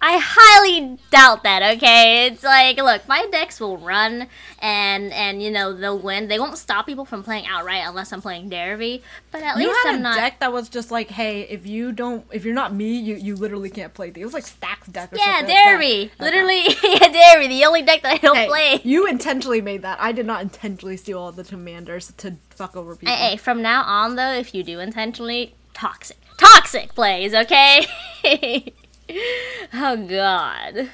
I highly doubt that. Okay, it's like look, my decks will run and and you know they'll win. They won't stop people from playing outright unless I'm playing Derby. But at You least had I'm a not. deck that was just like, hey, if you don't, if you're not me, you you literally can't play. It was like Stax deck or yeah, something. like. Derby. Literally, (laughs) yeah, Derby. The only deck that I don't Hey, play. you intentionally made that. I did not intentionally steal all the commanders to fuck over people. Hey, hey, from now on though, if you do intentionally, toxic, toxic plays, okay? (laughs) (laughs) oh God.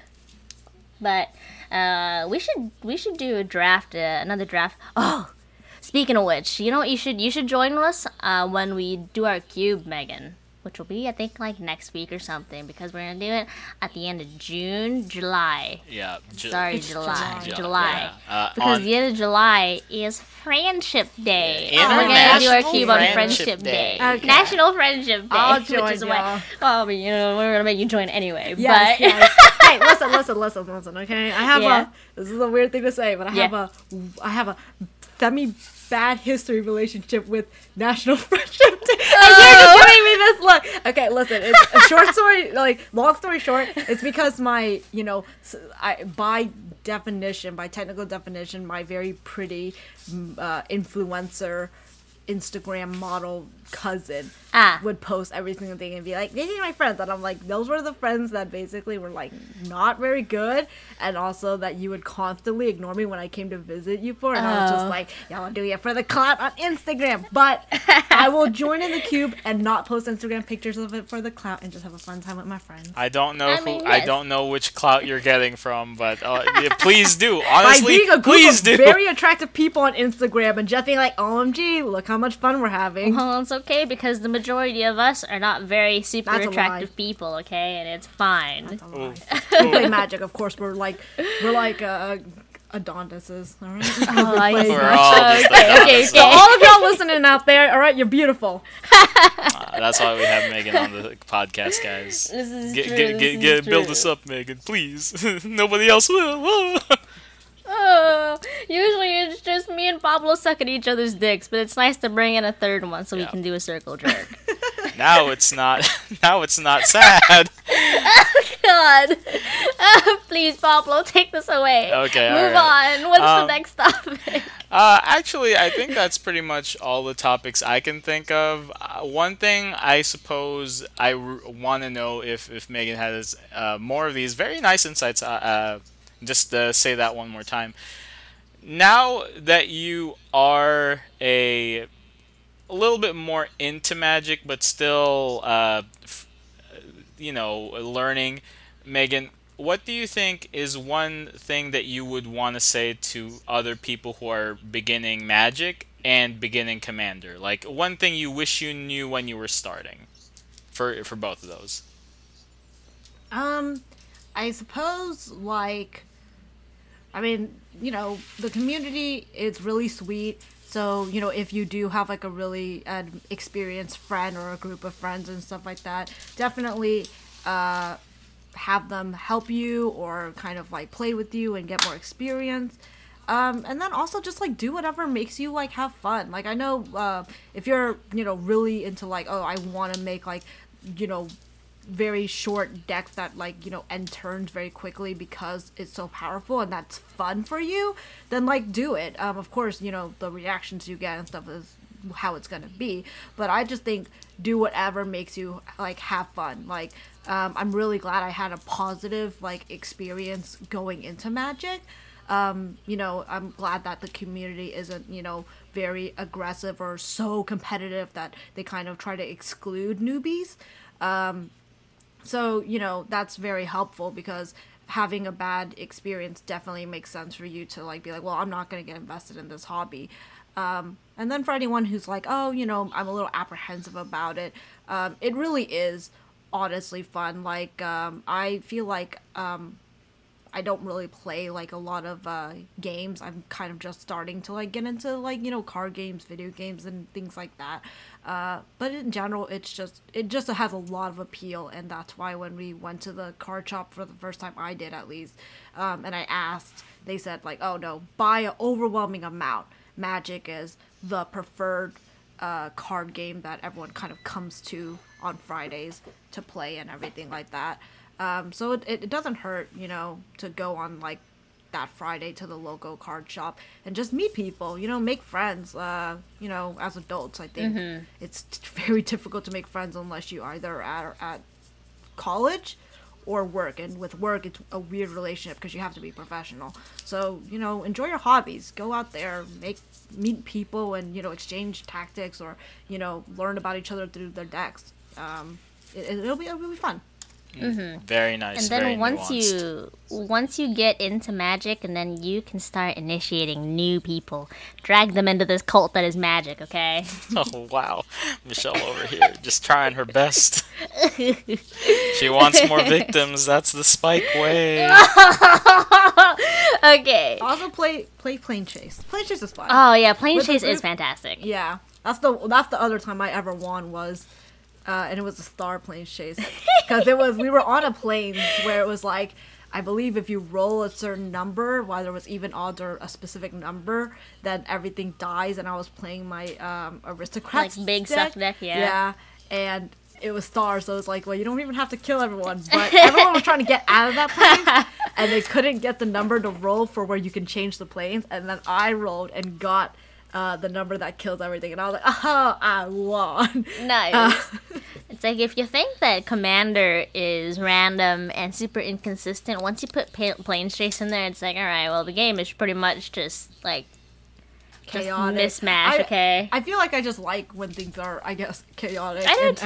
But uh, we should we should do a draft, uh, another draft. Oh, speaking of which, you know what you should you should join us uh, when we do our cube, Megan. Which will be, I think, like next week or something, because we're gonna do it at the end of June, July. yeah. Ju- Sorry, July, July. July. Yeah. Uh, Because on- the end of July is Friendship Day. Yeah, and we're gonna do our cube on Friendship Friendship Day. Day. Okay. National Friendship Day. I'll which join is why, y'all. well, you know, we're gonna make you join anyway. Yes, but yes. (laughs) hey, listen, listen, listen, listen. Okay, I have Yeah. a. This is a weird thing to say, but I have Yeah. a. I have a semi bad history relationship with National (laughs) Friendship Day. And (laughs) Oh. you're just giving me this look. Okay, listen. It's a short story. Like long story short, it's because my, you know, I by definition, by technical definition, my very pretty mm, uh, influencer. Instagram model cousin Ah. would post every single thing and be like, "These are my friends," and I'm like, "Those were the friends that basically were like not very good, and also that you would constantly ignore me when I came to visit you for." And I was just Oh. like, "Y'all do it for the clout on Instagram," but (laughs) I will join in the cube and not post Instagram pictures of it for the clout and just have a fun time with my friends. I don't know I who. mean, I don't know which clout you're getting from, but uh, yeah, (laughs) please do. By Honestly, being a group please of do. very attractive people on Instagram and just being like, "OMG, look how much fun we're having." well, it's okay because the majority of us are not very super That's attractive people, okay, and it's fine. That's a lie. We play (laughs) magic, of course. We're like, we're like uh, Adonises, all right? (laughs) Oh, I see. We're all just Okay, okay, So all of y'all listening out there, all right, you're beautiful. (laughs) uh, That's why we have Megan on the podcast, guys. This is Get, true. get, this get, is get, build us up, Megan, please. Nobody else will. Oh, usually it's just me and Pablo sucking each other's dicks, but it's nice to bring in a third one so we can do a circle jerk. (laughs) now it's not. Now it's not sad. (laughs) God, Uh, please, Pablo, take this away. Okay, move on. What's the Um, next topic? (laughs) Uh, actually, I think that's pretty much all the topics I can think of. Uh, one thing I suppose I r- want to know if, if Megan has uh, more of these very nice insights. Uh, uh, just to say that one more time. Now that you are a, a little bit more into magic, but still, uh, f- you know, learning, Megan, what do you think is one thing that you would want to say to other people who are beginning magic and beginning commander? Like one thing you wish you knew when you were starting for for both of those. Um, I suppose like, I mean, you know, the community is really sweet. So you know, if you do have like a really uh, experienced friend or a group of friends and stuff like that, definitely uh, have them help you or kind of like play with you and get more experience. Um, and then also just like do whatever makes you like have fun. Like I know uh, if you're you know really into like oh I want to make like you know very short decks that like you know end turns very quickly because it's so powerful and that's fun for you then like do it. Um of course you know the reactions you get and stuff is how it's gonna be but i just think do whatever makes you like have fun. Like um, i'm really glad i had a positive like experience going into magic. Um, you know, I'm glad that the community isn't, you know, very aggressive or so competitive that they kind of try to exclude newbies. Um, so, you know, that's very helpful because having a bad experience definitely makes sense for you to like be like, well, I'm not going to get invested in this hobby. Um, and then for anyone who's like, oh, you know, I'm a little apprehensive about it, um, it really is honestly fun. Like um, I feel like um, I don't really play like a lot of uh, games. I'm kind of just starting to like get into like you know card games, video games, and things like that. Uh, but in general, it's just it just has a lot of appeal, and that's why when we went to the card shop for the first time, I did at least, um, and I asked, they said like, oh no, buy an overwhelming amount. Magic is the preferred uh, card game that everyone kind of comes to on Fridays to play and everything like that. Um, so it, it doesn't hurt, you know, to go on like that Friday to the local card shop and just meet people, you know, make friends. Uh, you know, as adults, I think it's t- (laughs) very difficult to make friends unless you either are at college or work. And with work, it's a weird relationship because you have to be professional. So you know, enjoy your hobbies. Go out there, make meet people, and you know, exchange tactics or you know, learn about each other through their decks. Um, it, it'll be it'll be fun. Mm-hmm. Very nice. and then very once nuanced. you once you get into magic and then you can start initiating new people drag them into this cult that is magic okay (laughs) Oh wow, Michelle over here just trying her best. (laughs) she wants more victims. That's the Spike way. (laughs) okay Also, play play Planechase. Plane chase is fun. oh yeah plane With chase is fantastic Yeah, that's the that's the other time I ever won was, uh, and it was a star Planechase because it was we were on a plane where it was like I believe if you roll a certain number, while there was even odds or a specific number, then everything dies. And I was playing my um, aristocrat Like big suck deck, yeah. Yeah, and it was stars, so it was like, well, you don't even have to kill everyone, but everyone was trying to get out of that plane, (laughs) and they couldn't get the number to roll for where you can change the planes, and then I rolled and got uh, the number that kills everything, and I was like, (laughs) oh, I won. nice Uh, (laughs) it's like if you think that commander is random and super inconsistent once you put pa- Planechase in there it's like all right well the game is pretty much just like just chaotic mismatch I- okay I feel like I just like when things are, I guess, chaotic. I do and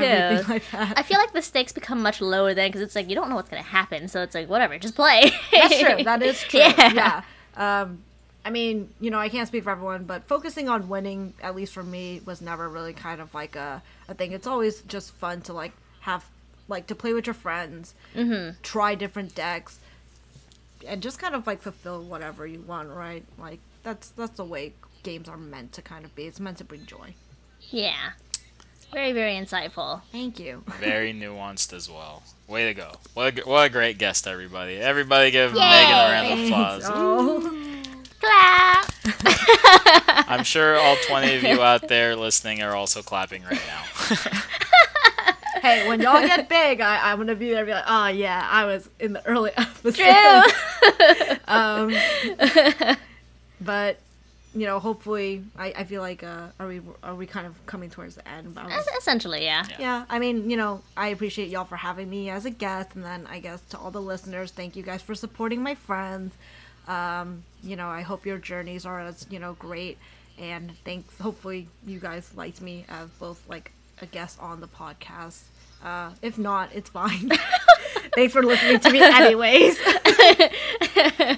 too. (laughs) Like that. I feel like the stakes become much lower then because it's like you don't know what's gonna happen, so it's like whatever, just play. That's true. That is (laughs) true. Yeah. Yeah. Um, I mean, you know, I can't speak for everyone, but focusing on winning, at least for me, was never really kind of like a, a thing. It's always just fun to like have, like, to play with your friends, mm-hmm. try different decks, and just kind of like fulfill whatever you want, right? Like that's that's the way games are meant to kind of be. It's meant to bring joy. Yeah, very very insightful. Thank you. (laughs) Very nuanced as well. Way to go. What a, what a great guest, everybody. Everybody give Yay! Megan a round of applause. (laughs) Oh. Clap. I'm sure all 20 of you out there listening are also clapping right now. (laughs) hey, when y'all get big, I, I'm gonna be there and be like, oh yeah, I was in the early (laughs) episodes. True. (laughs) um, but you know, hopefully, I, I feel like uh, are we are we kind of coming towards the end? But was- Essentially, yeah. yeah, I mean, you know, I appreciate y'all for having me as a guest, and then I guess to all the listeners, thank you guys for supporting my friends. Um, you know, I hope your journeys are as you know great, and thanks. Hopefully, you guys liked me as both like a guest on the podcast. Uh, if not, it's fine. (laughs) thanks for listening to me, anyways. (laughs) I-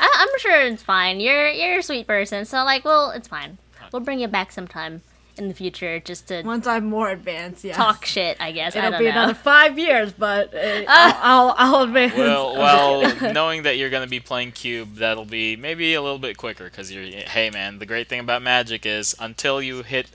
I'm sure it's fine. You're you're a sweet person, so like, well, it's fine. We'll bring you back sometime in the future just to Once I'm more advanced, yeah. talk shit. I guess It'll don't be know. another five years, but uh, (laughs) I'll, I'll, I'll advance. well, (laughs) well, knowing that you're going to be playing Cube, that'll be maybe a little bit quicker because you're. Hey, man, the great thing about Magic is until you hit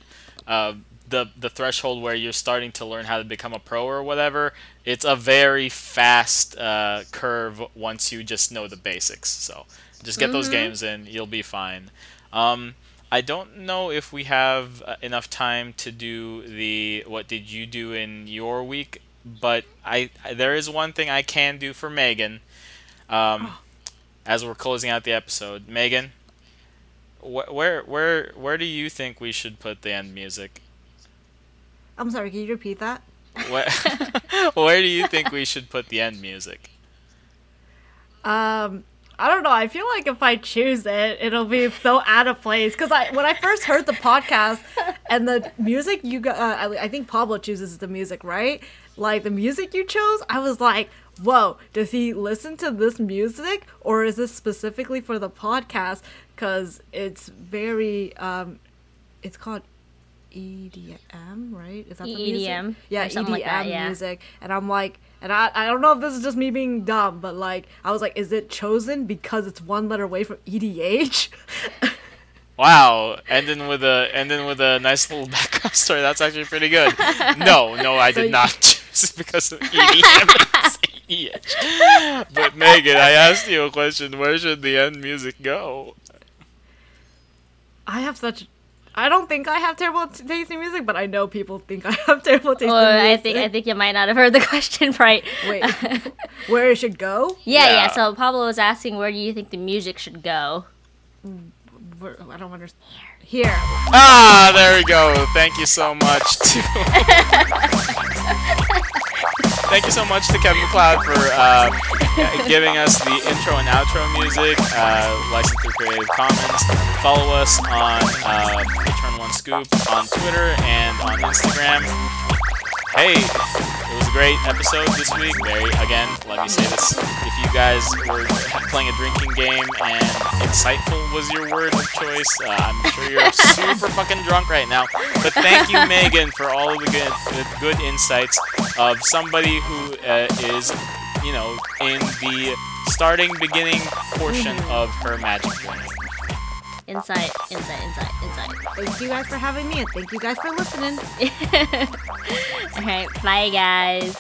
uh, the the threshold where you're starting to learn how to become a pro or whatever, it's a very fast uh, curve once you just know the basics. So just get those games in, you'll be fine. Um, I don't know if we have uh, enough time to do the what did you do in your week, but I there is one thing I can do for Megan. Um, as we're closing out the episode, Megan, wh- where where where do you think we should put the end music? I'm sorry, can you repeat that? Where, (laughs) where do you think we should put the end music? (laughs) Um, I don't know. I feel like if I choose it, it'll be so out of place. Because I, when I first heard the podcast and the music you got, uh, I, I think Pablo chooses the music, right? Like the music you chose, I was like, whoa, does he listen to this music or is this specifically for the podcast? Because it's very, um, it's called EDM, right? Is that the EDM, music? Yeah, EDM like that, yeah. music. And I'm like, and I, I don't know if this is just me being dumb, but like, I was like, is it chosen because it's one letter away from EDH? (laughs) Wow, ending with a ending with a nice little (laughs) background story. That's actually pretty good. No, no, I So did you- not (laughs) choose it because of EDM. EDH. But Megan, I asked you a question. Where should the end music go? I have such. I don't think I have terrible t- taste in music, but I know people think I have terrible taste Well, in music. I think I think you might not have heard the (laughs) question right. Wait, (laughs) where it should go? yeah, yeah, Yeah. So Pablo was asking where do you think the music should go? Where, I don't understand. Here. Ah, there we go. Thank you so much to. (laughs) Thank you so much to Kevin MacLeod for uh, (laughs) giving us the intro and outro music, uh, licensed through Creative Commons. Follow us on uh, Return One Scoop on Twitter and on Instagram. Hey, it was a great episode this week. Very again, let me say this: if you guys were playing a drinking game and insightful was your word of choice, uh, I'm sure you're (laughs) super fucking drunk right now. But thank you, Megan, for all of the good, the good insights of somebody who uh, is, you know, in the starting beginning portion of her magic journey. Insight, insight, insight, insight. Thank you guys for having me, and thank you guys for listening. (laughs) All right, bye guys.